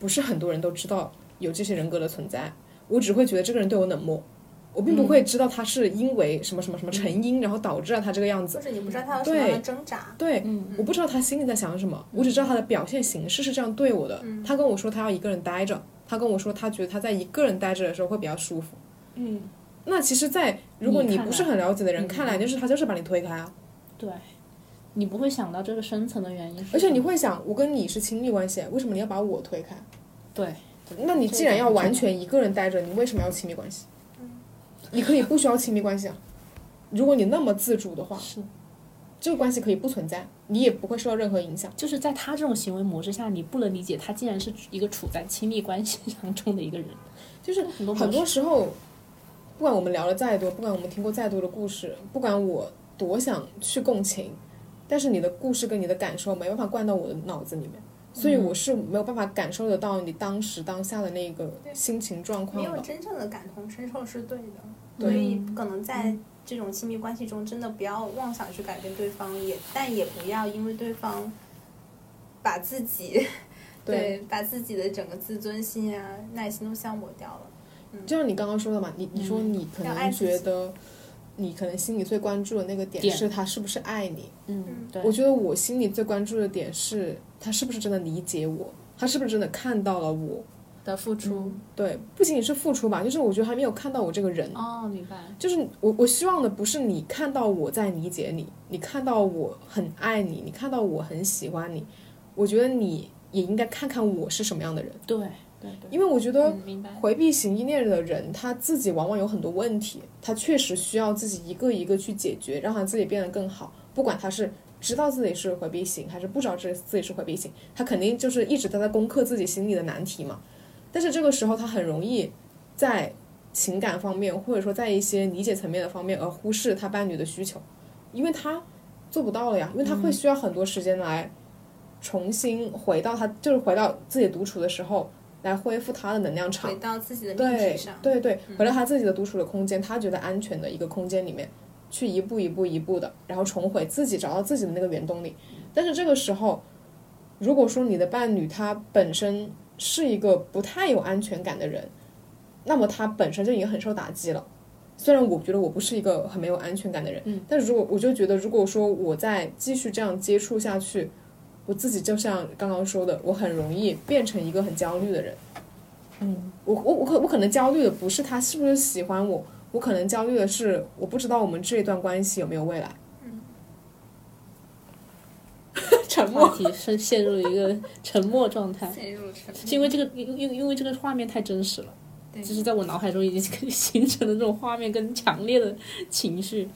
不是很多人都知道有这些人格的存在，我只会觉得这个人对我冷漠。我并不会知道他是因为什么什么什么成因，然后导致了他这个样子或。者你不知道他有什么样的挣扎，对，我不知道他心里在想什么，我只知道他的表现形式是这样对我的。他跟我说他要一个人待着，他跟我说他觉得他在一个人待着的时候会比较舒服。嗯，那其实，在如果你不是很了解的人看来，就是他就是把你推开啊。对，你不会想到这个深层的原因而且你会想，我跟你是亲密关系，为什么你要把我推开？对，那你既然要完全一个人待着，你为什么要亲密关系？你可以不需要亲密关系啊。如果你那么自主的话，是这个关系可以不存在，你也不会受到任何影响。就是在他这种行为模式下，你不能理解他竟然是一个处在亲密关系 (laughs) 当中的一个人。就是很多很多时候，不管我们聊了再多，不管我们听过再多的故事，不管我多想去共情，但是你的故事跟你的感受没办法灌到我的脑子里面，所以我是没有办法感受得到你当时当下的那个心情状况没有。真正的感同身受是对的，对所以可能在这种亲密关系中，真的不要妄想去改变对方，也但也不要因为对方把自己 (laughs) 对把自己的整个自尊心啊、耐心都消磨掉了。就像你刚刚说的嘛，你你说你可能觉得，你可能心里最关注的那个点点是他是不是爱你。嗯，对，我觉得我心里最关注的点是他是不是真的理解我，他是不是真的看到了我。的付出。对，不仅仅是付出吧，就是我觉得还没有看到我这个人。哦，明白。就是我我希望的不是你看到我在理解你，你看到我很爱你，你看到我很喜欢你，我觉得你也应该看看我是什么样的人，对对对，因为我觉得。回避型依恋的人，他自己往往有很多问题，他确实需要自己一个一个去解决，让他自己变得更好。不管他是知道自己是回避型，还是不知道自自己是回避型，他肯定就是一直都在攻克自己心里的难题嘛。但是这个时候，他很容易在情感方面，或者说在一些理解层面的方面，而忽视他伴侣的需求，因为他做不到了呀，因为他会需要很多时间来重新回到他，就是回到自己独处的时候，来恢复他的能量场回。到自己的命对题上，对对，回到他自己的独处的空间，他觉得安全的一个空间里面，去一步一步一步的，然后重回自己，找到自己的那个原动力。但是这个时候，如果说你的伴侣他本身是一个不太有安全感的人，那么他本身就已经很受打击了。虽然我觉得我不是一个很没有安全感的人，嗯，但是如果我就觉得，如果说我再继续这样接触下去，我自己就像刚刚说的，我很容易变成一个很焦虑的人。嗯，我我我可我可能焦虑的不是他是不是喜欢我，我可能焦虑的是我不知道我们这一段关系有没有未来。(laughs) 沉默。话题是陷入一个沉默状态，陷入沉默是因为这个因因因为这个画面太真实了，对就是在我脑海中已经 (laughs) 形成了这种画面跟强烈的情绪。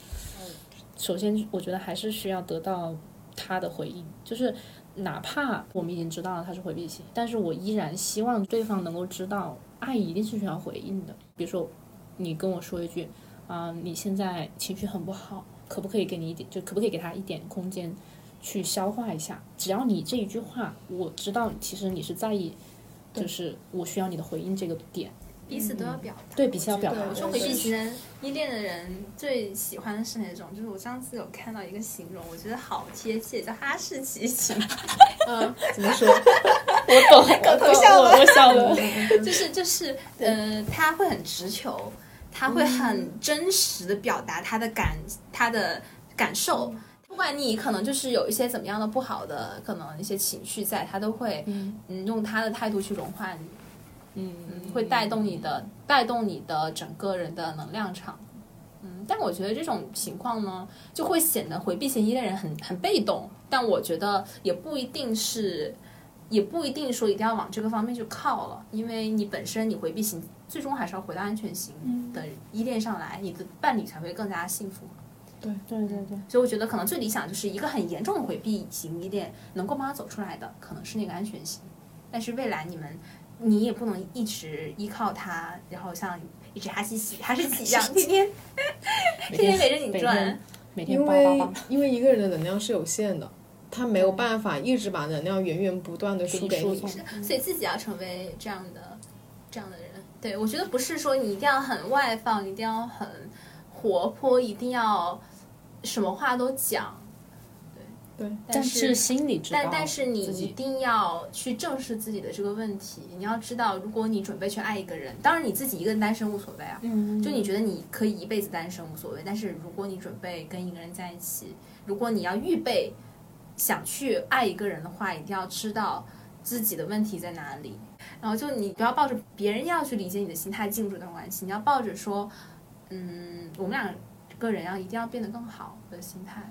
首先，我觉得还是需要得到他的回应，就是哪怕我们已经知道了他是回避型，但是我依然希望对方能够知道，爱一定是需要回应的。比如说，你跟我说一句啊、你现在情绪很不好，可不可以给你一点，就可不可以给他一点空间去消化一下？只要你这一句话，我知道其实你是在意，就是我需要你的回应这个点，彼此都要表达。对彼此要表达我说对回避型人依恋的人最喜欢的是哪种？就是我上次有看到一个形容，我觉得好贴切，叫哈士奇型。嗯，怎么说？我懂，(laughs) 我懂，我我笑了。(laughs) 就是就是呃，他会很直球，他会很真实的表达他的感他的感受。不管你可能就是有一些怎么样的不好的，可能一些情绪在，他都会嗯用他的态度去融化你，嗯，会带动你的带动你的整个人的能量场。嗯，但我觉得这种情况呢，就会显得回避型依恋人很很被动。但我觉得也不一定是，也不一定说一定要往这个方面去靠了，因为你本身你回避型，最终还是要回到安全型的依恋上来，你的伴侣才会更加幸福。对对对对，所以我觉得可能最理想就是一个很严重的回避型依恋，能够帮他走出来的，可能是那个安全型。但是未来你们，你也不能一直依靠他，然后像一直哈士奇哈士奇一样，天天天天围着你转。每天因为。因为一个人的能量是有限的，他没有办法一直把能量源源不断的输给你。所以自己要成为这样的这样的人。对我觉得不是说你一定要很外放，一定要很活泼，一定要什么话都讲。对，但是心里知道，但但是你一定要去正视自己的这个问题。你要知道，如果你准备去爱一个人，当然你自己一个人单身无所谓啊。嗯，就你觉得你可以一辈子单身无所谓，但是如果你准备跟一个人在一起，如果你要预备想去爱一个人的话，一定要知道自己的问题在哪里。然后就你不要抱着别人要去理解你的心态进入这段关系，你要抱着说，嗯，我们两个人要一定要变得更好的心态。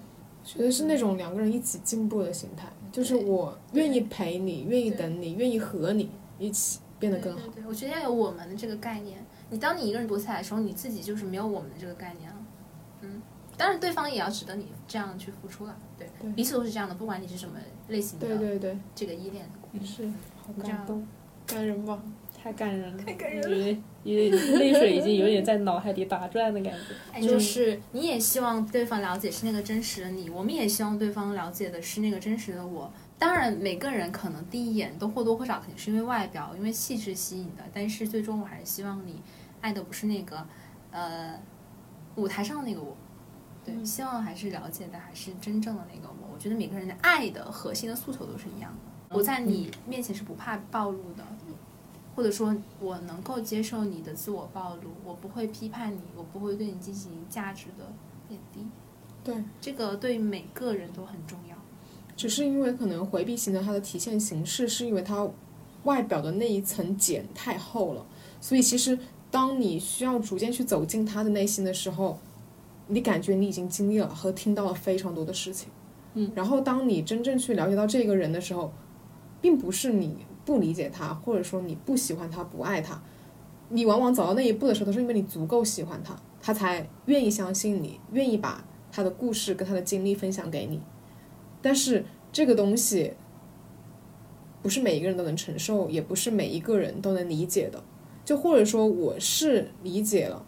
觉得是那种两个人一起进步的心态，就是我愿意陪你，愿意等你，愿意和你一起变得更好。对对对，我觉得要有我们的这个概念。你当你一个人独起来的时候，你自己就是没有我们的这个概念了。嗯，当然对方也要值得你这样去付出了。对，对彼此都是这样的，不管你是什么类型的对对对，这个依恋。是好这样感动，感人吧？太感人了，太感人了有点泪水已经有点在脑海里打转的感觉。(laughs) 哎，就是你也希望对方了解是那个真实的你，我们也希望对方了解的是那个真实的我。当然，每个人可能第一眼都或多或少肯定是因为外表、因为气质吸引的，但是最终我还是希望你爱的不是那个，呃，舞台上的那个我。对，希望还是了解的还是真正的那个我。我觉得每个人的爱的核心的诉求都是一样的。我在你面前是不怕暴露的，或者说我能够接受你的自我暴露，我不会批判你，我不会对你进行价值的贬低。对，这个对每个人都很重要。只是因为可能回避型的它的体现形式是因为它外表的那一层茧太厚了，所以其实当你需要逐渐去走进他的内心的时候，你感觉你已经经历了和听到了非常多的事情。嗯，然后当你真正去了解到这个人的时候，并不是你不理解他，或者说你不喜欢他、不爱他，你往往走到那一步的时候，都是因为你足够喜欢他，他才愿意相信你，愿意把他的故事跟他的经历分享给你。但是这个东西不是每一个人都能承受，也不是每一个人都能理解的。就或者说我是理解了，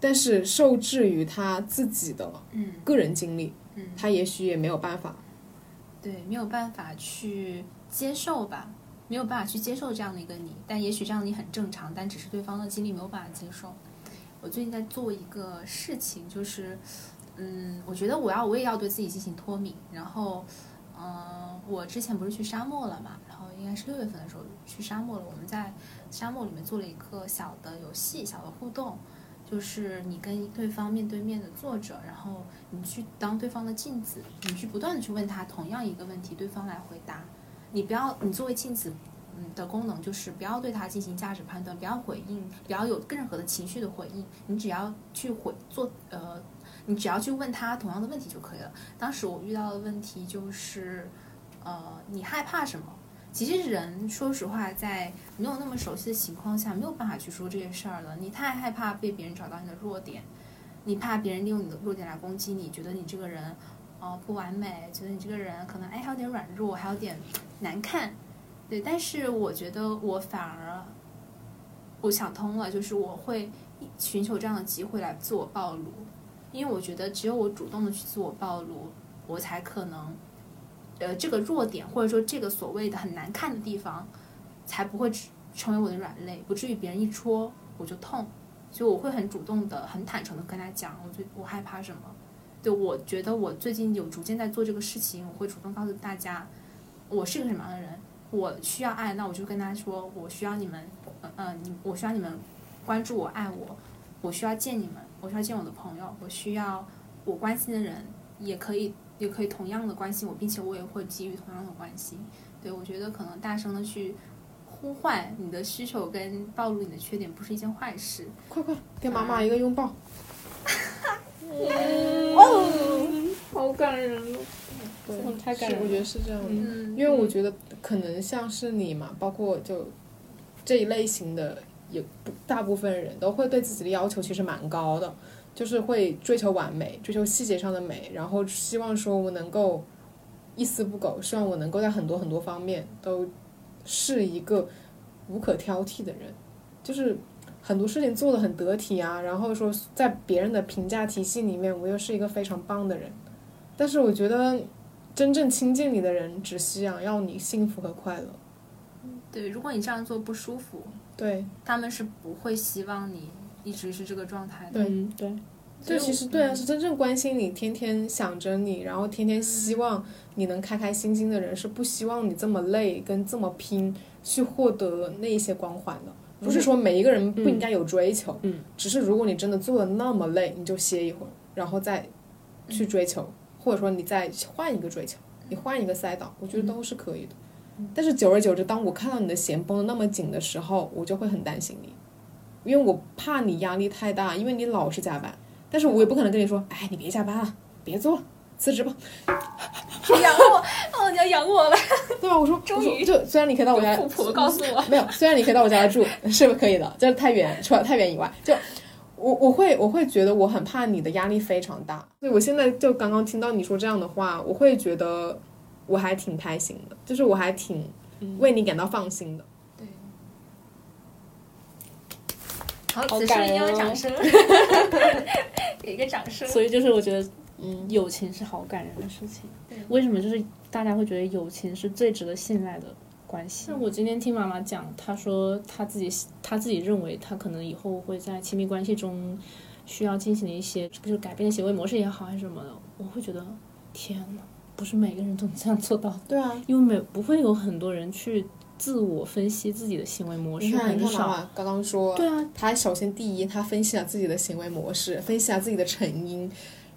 但是受制于他自己的嗯个人经历，嗯，他也许也没有办法。对，没有办法去接受吧，没有办法去接受这样的一个你，但也许这样你很正常，但只是对方的经历没有办法接受。我最近在做一个事情，就是，嗯，我觉得我要我也要对自己进行脱敏，然后，嗯、我之前不是去沙漠了嘛，然后应该是六月份的时候去沙漠了，我们在沙漠里面做了一个小的游戏，小的互动。就是你跟对方面对面的坐着，然后你去当对方的镜子，你去不断的去问他同样一个问题，对方来回答。你不要，你作为镜子，嗯的功能就是不要对他进行价值判断，不要回应，不要有任何的情绪的回应，你只要去回做呃，你只要去问他同样的问题就可以了。当时我遇到的问题就是，呃，你害怕什么？其实人说实话，在没有那么熟悉的情况下，没有办法去说这些事儿了。你太害怕被别人找到你的弱点，你怕别人利用你的弱点来攻击你，觉得你这个人，哦，不完美，觉得你这个人可能哎还有点软弱，还有点难看，对。但是我觉得我反而，我想通了，就是我会寻求这样的机会来自我暴露，因为我觉得只有我主动的去自我暴露，我才可能。呃，这个弱点或者说这个所谓的很难看的地方，才不会成为我的软肋，不至于别人一戳我就痛，所以我会很主动的、很坦诚的跟他讲，我最我害怕什么。对，我觉得我最近有逐渐在做这个事情，我会主动告诉大家，我是个什么样的人，我需要爱，那我就跟他说，我需要你们，呃呃，你我需要你们关注我、爱我，我需要见你们，我需要见我的朋友，我需要我关心的人也可以也可以同样的关心我，并且我也会给予同样的关心。对我觉得可能大声的去呼唤你的需求跟暴露你的缺点不是一件坏事。快快给妈妈一个拥抱。好感人哦，对，太感人了。我觉得是这样的。嗯，因为我觉得可能像是你嘛，包括就这一类型的，也不大部分人都会对自己的要求其实蛮高的，就是会追求完美，追求细节上的美，然后希望说我能够一丝不苟，希望我能够在很多很多方面都是一个无可挑剔的人，就是很多事情做的很得体啊，然后说在别人的评价体系里面，我又是一个非常棒的人，但是我觉得。真正亲近你的人只想要你幸福和快乐。对，如果你这样做不舒服，对他们是不会希望你一直是这个状态的。对嗯对，就其实对啊，是真正关心你、天天想着你，然后天天希望你能开开心心的人，是不希望你这么累跟这么拼去获得那一些光环的。不是说每一个人不应该有追求，嗯，只是如果你真的做的那么累，你就歇一会儿，然后再去追求。或者说你再换一个追求，你换一个赛道，我觉得都是可以的。但是久而久之，当我看到你的弦绷得那么紧的时候，我就会很担心你，因为我怕你压力太大，因为你老是加班。但是我也不可能跟你说，哎，你别加班了，别做了，辞职吧。养我，哦，你要养我了。对吧？我说，终于就虽然你可以到我家，富婆告诉我，没有，虽然你可以到我家来住，(laughs) 是不可以的，就是太远，除了太远以外，就。我我会我会觉得我很怕你的压力非常大，所以我现在就刚刚听到你说这样的话，我会觉得我还挺开心的，就是我还挺为你感到放心的。对。好，好此时应该有掌声，(laughs) 给一个掌声。所以就是我觉得嗯，友情是好感人的事情对。为什么就是大家会觉得友情是最值得信赖的关系？像我今天听妈妈讲，她说她自己她自己认为她可能以后会在亲密关系中需要进行的一些就是改变的行为模式也好还是什么的，我会觉得天哪，不是每个人都能这样做到，对啊，因为每不会有很多人去自我分析自己的行为模式，你看，你看妈很少。妈刚刚说，对啊，他首先第一，他分析了自己的行为模式，分析了自己的成因，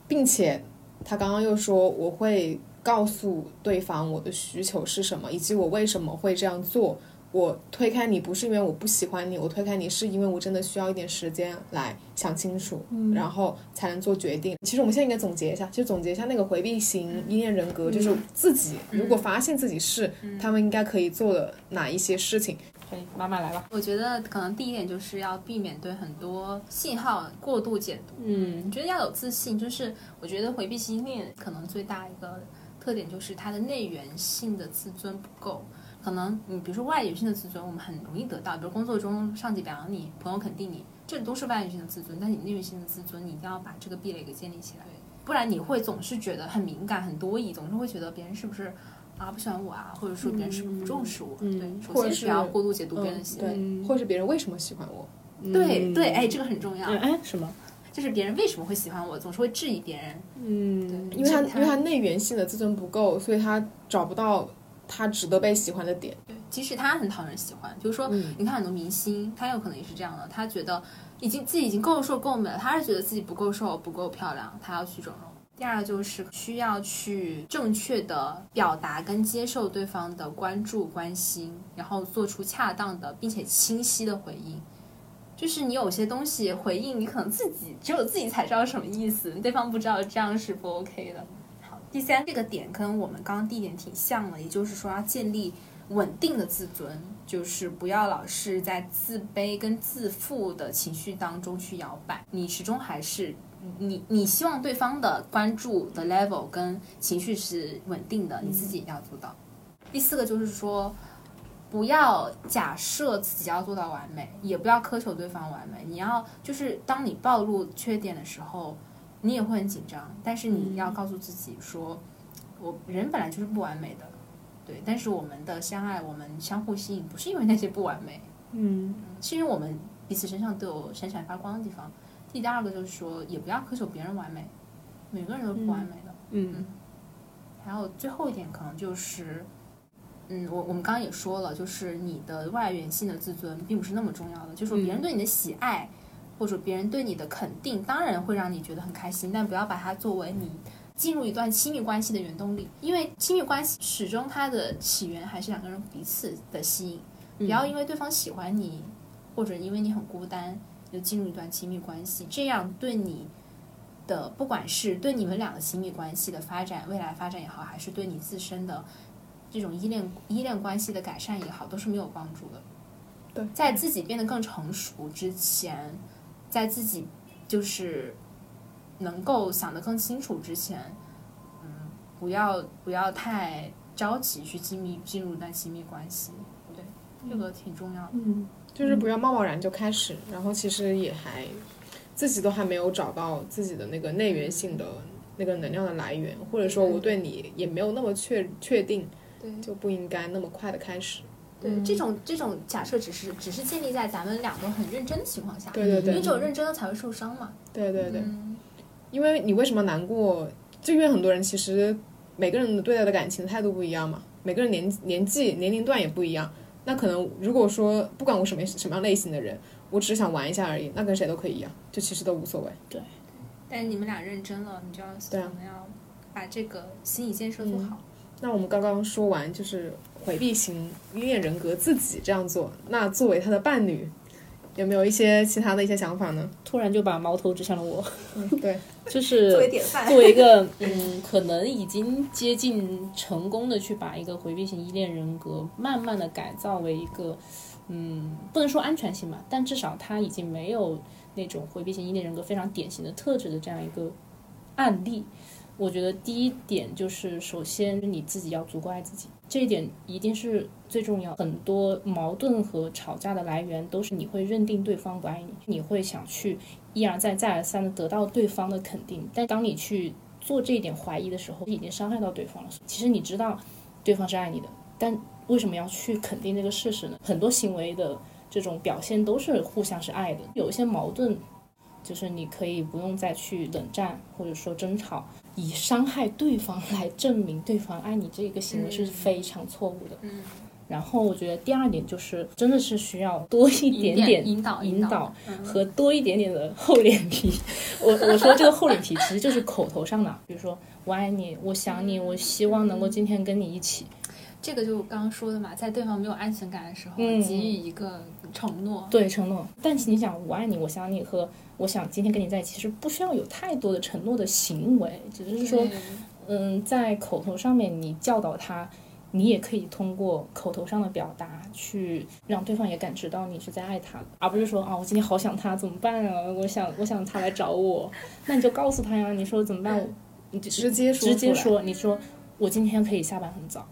并且他刚刚又说我会告诉对方我的需求是什么，以及我为什么会这样做。我推开你不是因为我不喜欢你，我推开你是因为我真的需要一点时间来想清楚，然后才能做决定。其实我们现在应该总结一下，就总结一下那个回避型依恋人格，就是自己如果发现自己是，他们应该可以做的哪一些事情。可以，妈妈来吧。我觉得可能第一点就是要避免对很多信号过度解读。嗯我觉得要有自信，就是我觉得回避型依恋可能最大一个特点就是它的内源性的自尊不够。可能你比如说外源性的自尊，我们很容易得到，比如工作中上级表扬你，朋友肯定你，这都是外源性的自尊。但你内源性的自尊，你一定要把这个壁垒给建立起来，不然你会总是觉得很敏感、很多疑，总是会觉得别人是不是啊不喜欢我啊，或者说别人是不是不重视我。嗯对，首先是要过度解读别人的嗯，行为。或者是别人为什么喜欢我？对对，哎，这个很重要。嗯哎什么？就是别人为什么会喜欢我，总是会质疑别人。嗯，对，因为他这因为他内源性的自尊不够，所以他找不到他值得被喜欢的点。对，即使他很讨人喜欢，就是说，嗯你看很多明星，他有可能也是这样的，他觉得已经自己已经够瘦够美了，他是觉得自己不够瘦不够漂亮，他要去整容。第二就是需要去正确的表达跟接受对方的关注关心，然后做出恰当的并且清晰的回应。就是你有些东西回应，你可能自己只有自己才知道什么意思，对方不知道，这样是不 OK 的。好，第三这个点跟我们刚刚第一点挺像的，也就是说要建立稳定的自尊，就是不要老是在自卑跟自负的情绪当中去摇摆，你始终还是你你希望对方的关注的 level 跟情绪是稳定的，你自己也要做到。第四个就是说，不要假设自己要做到完美，也不要苛求对方完美。你要就是当你暴露缺点的时候，你也会很紧张，但是你要告诉自己说，我人本来就是不完美的，对，但是我们的相爱，我们相互吸引，不是因为那些不完美，嗯是因为我们彼此身上都有闪闪发光的地方。第二个就是说，也不要苛求别人完美，每个人都不完美的。嗯还有最后一点可能就是，嗯，我我们刚刚也说了，就是你的外源性的自尊并不是那么重要的，就是说别人对你的喜爱，或者别人对你的肯定，当然会让你觉得很开心，但不要把它作为你进入一段亲密关系的原动力，因为亲密关系始终它的起源还是两个人彼此的吸引，不要因为对方喜欢你，或者因为你很孤单，就进入一段亲密关系，这样对你。的，不管是对你们俩的亲密关系的发展、未来发展也好，还是对你自身的这种依恋依恋关系的改善也好，都是没有帮助的。对，在自己变得更成熟之前，在自己就是能够想得更清楚之前，嗯，不要不要太着急去亲密进入一段亲密关系。对，这个挺重要的。嗯，就是不要贸贸然就开始，然后其实也还自己都还没有找到自己的那个内源性的那个能量的来源，或者说我对你也没有那么确确定，对就不应该那么快的开始。对，这种这种假设只是只是建立在咱们两个很认真的情况下，对对对因为只有认真了才会受伤嘛。对对对，嗯因为你为什么难过？就因为很多人其实每个人的对待的感情态度不一样嘛，每个人年年纪年龄段也不一样。那可能如果说不管我什么什么样类型的人，我只是想玩一下而已，那跟谁都可以一样，就其实都无所谓。对但是你们俩认真了，你就要对啊可能要把这个心理建设做好。那我们刚刚说完就是回避型依恋人格自己这样做，那作为他的伴侣，有没有一些其他的一些想法呢？突然就把矛头指向了我，嗯，对，(laughs) 就是作为典范作为一个 (laughs) 嗯，可能已经接近成功的去把一个回避型依恋人格慢慢的改造为一个嗯，不能说安全性吧，但至少他已经没有那种回避型依恋人格非常典型的特质的这样一个案例。我觉得第一点就是，首先你自己要足够爱自己，这一点一定是最重要。很多矛盾和吵架的来源都是你会认定对方不爱你，你会想去一而再、再而三的得到对方的肯定，但当你去做这一点怀疑的时候，已经伤害到对方了。其实你知道对方是爱你的，但为什么要去肯定这个事实呢？很多行为的这种表现都是互相是爱的，有一些矛盾。就是你可以不用再去冷战或者说争吵，以伤害对方来证明对方爱你，这个行为是非常错误的。嗯，然后我觉得第二点就是，真的是需要多一点点引导引导嗯和多一点点的厚脸皮。我我说这个厚脸皮其实就是口头上的，比如说我爱你，我想你，我希望能够今天跟你一起。这个就刚刚说的嘛，在对方没有安全感的时候，嗯给予一个承诺。对承诺，但是你想我爱你，我想你和我想今天跟你在一起，其实不需要有太多的承诺的行为，只是说，嗯，在口头上面你教导他，你也可以通过口头上的表达去让对方也感知到你是在爱他的，而不是说啊，我今天好想他，怎么办啊？我想我想他来找我，那你就告诉他呀，你说怎么办？我你直接说直接说，你说我今天可以下班很早，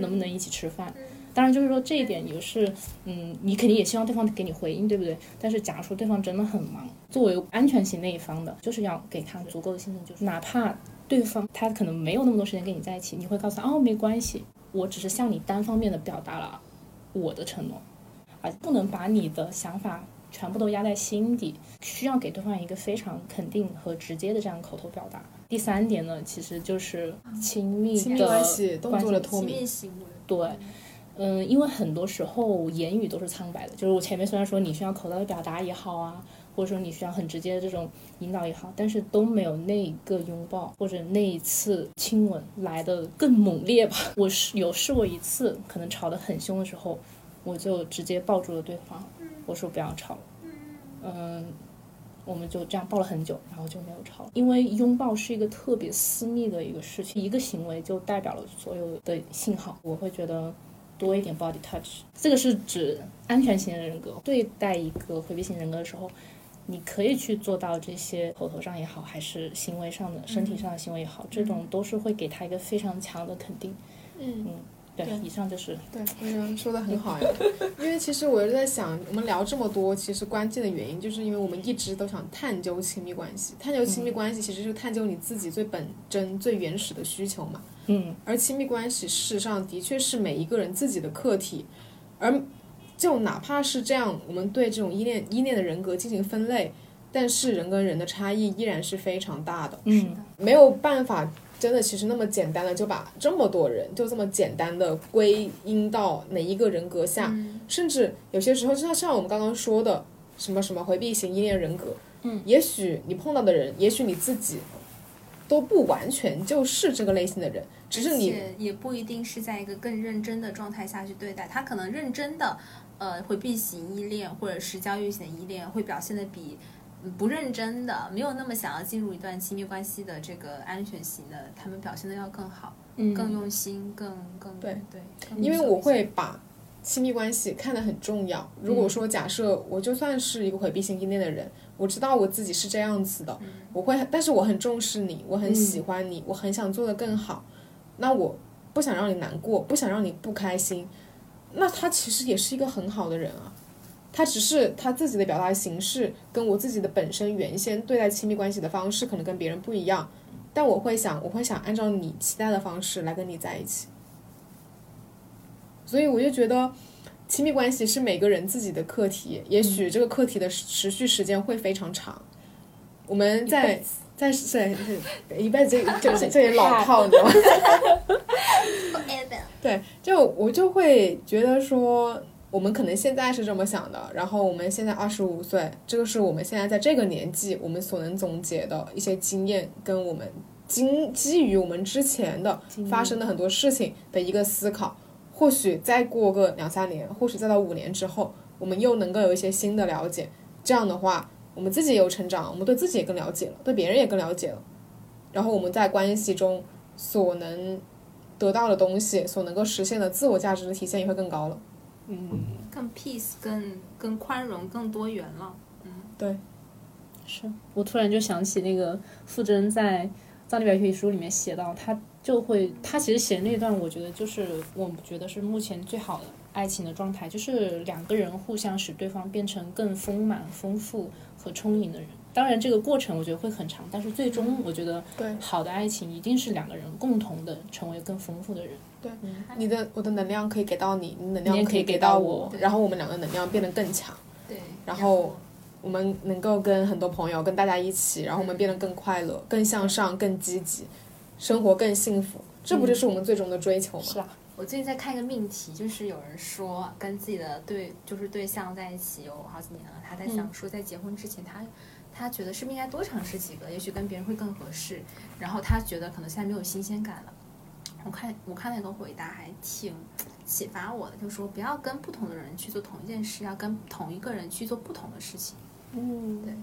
能不能一起吃饭？当然，就是说这一点也是，嗯，你肯定也希望对方给你回应，对不对？但是假如说对方真的很忙，作为安全型那一方的，就是要给他足够的信心，就是哪怕对方他可能没有那么多时间跟你在一起，你会告诉他哦，没关系，我只是向你单方面的表达了我的承诺，而不能把你的想法全部都压在心底，需要给对方一个非常肯定和直接的这样口头表达。第三点呢，其实就是亲密的关系动作的透亲明密，行为。对，嗯，因为很多时候言语都是苍白的，就是我前面虽然说你需要口头的表达也好啊，或者说你需要很直接的这种引导也好，但是都没有那一个拥抱或者那一次亲吻来的更猛烈吧。我是有试过一次，可能吵得很凶的时候，我就直接抱住了对方，我说不要吵了，嗯。我们就这样抱了很久，然后就没有吵。因为拥抱是一个特别私密的一个事情，一个行为就代表了所有的信号。我会觉得多一点 body touch，这个是指安全型人格对待一个回避型人格的时候，你可以去做到这些口头上也好，还是行为上的、身体上的行为也好，这种都是会给他一个非常强的肯定。嗯对，以上就是对，我觉得说的很好呀。因为其实我就在想，我们聊这么多，其实关键的原因就是因为我们一直都想探究亲密关系。探究亲密关系，其实就是探究你自己最本真、最原始的需求嘛。嗯，而亲密关系事实上的确是每一个人自己的课题，而就哪怕是这样，我们对这种依恋依恋的人格进行分类，但是人跟人的差异依然是非常大的。嗯，没有办法，真的其实那么简单的就把这么多人就这么简单的归因到哪一个人格下，甚至有些时候就像像我们刚刚说的什么什么回避型依恋人格，嗯，也许你碰到的人，也许你自己都不完全就是这个类型的人，只是你也不一定是在一个更认真的状态下去对待他，可能认真的呃回避型依恋或者是焦虑型依恋会表现的比。嗯不认真的，没有那么想要进入一段亲密关系的这个安全型的，他们表现的要更好，嗯更用心，更更对对，更因为我会把亲密关系看得很重要。如果说假设我就算是一个回避型依恋的人，我知道我自己是这样子的，我会，但是我很重视你，我很喜欢你，我很想做得更好。那我不想让你难过，不想让你不开心，那他其实也是一个很好的人啊。他只是他自己的表达形式跟我自己的本身原先对待亲密关系的方式可能跟别人不一样，但我会想，我会想按照你期待的方式来跟你在一起。所以我就觉得，亲密关系是每个人自己的课题，也许这个课题的持续时间会非常长。我们在在在一辈子这这这也老套，你知道吗？(laughs) 对，就我就会觉得说，我们可能现在是这么想的，然后我们现在二十五岁，这个是我们现在在这个年纪我们所能总结的一些经验，跟我们经基于我们之前的发生的很多事情的一个思考。或许再过个两三年，或许再到五年之后，我们又能够有一些新的了解。这样的话，我们自己也有成长，我们对自己也更了解了，对别人也更了解了。然后我们在关系中所能得到的东西，所能够实现的自我价值的体现也会更高了。更 peace，更更宽容，更多元了。嗯，对是我突然就想起那个傅真在《藏地表皮书》里面写到，他就会他其实写的那段，我觉得就是我觉得是目前最好的爱情的状态，就是两个人互相使对方变成更丰满、丰富和充盈的人。当然，这个过程我觉得会很长，但是最终我觉得对好的爱情一定是两个人共同的成为更丰富的人。你的我的能量可以给到你，你能量也可以给到我然后我们两个能量变得更强，对，然后我们能够跟很多朋友跟大家一起，然后我们变得更快乐、更向上、更积极，生活更幸福。这不就是我们最终的追求吗？是啊，我最近在看一个命题，就是有人说跟自己的对就是对象在一起有好几年了，他在想说在结婚之前他。他觉得是不是应该多尝试几个，也许跟别人会更合适。然后他觉得可能现在没有新鲜感了。我看我看那个回答还挺启发我的，就是说不要跟不同的人去做同一件事，要跟同一个人去做不同的事情。嗯，对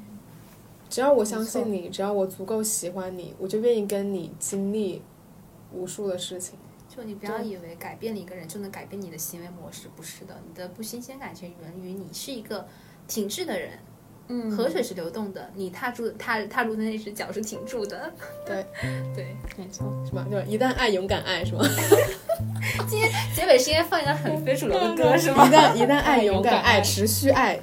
只要我相信你，只要我足够喜欢你，我就愿意跟你经历无数的事情。就你不要以为改变了一个人就能改变你的行为模式，不是的，你的不新鲜感全源于你是一个停滞的人。嗯河水是流动的，你踏住踏踏入的那只脚是停住的。对 (laughs) 对，没错。是吧？就一旦爱，勇敢爱，是吗？(laughs) (laughs) 结尾是应该放一个很非主流的歌，是吗？一旦一旦爱，勇敢爱，勇敢爱持续爱。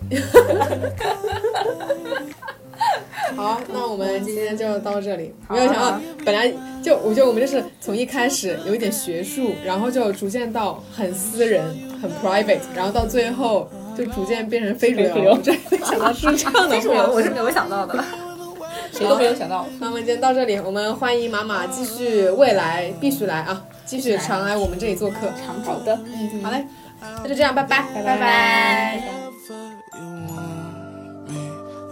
好，那我们今天就到这里。没有想到，本来就我觉得我们就是从一开始有一点学术，然后就逐渐到很私人、很 private，然后到最后就逐渐变成非主流。这没想到是这样的 (laughs) 这是我我是是没有想到的。(laughs) 谁都没有想到。那我们今天到这里，我们欢迎妈妈继续未来必须来啊，继续常来我们这里做客。好的，嗯，好嘞，那就这样，拜拜，拜拜。拜。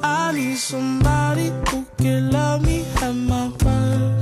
I need somebody who can love me at my worst.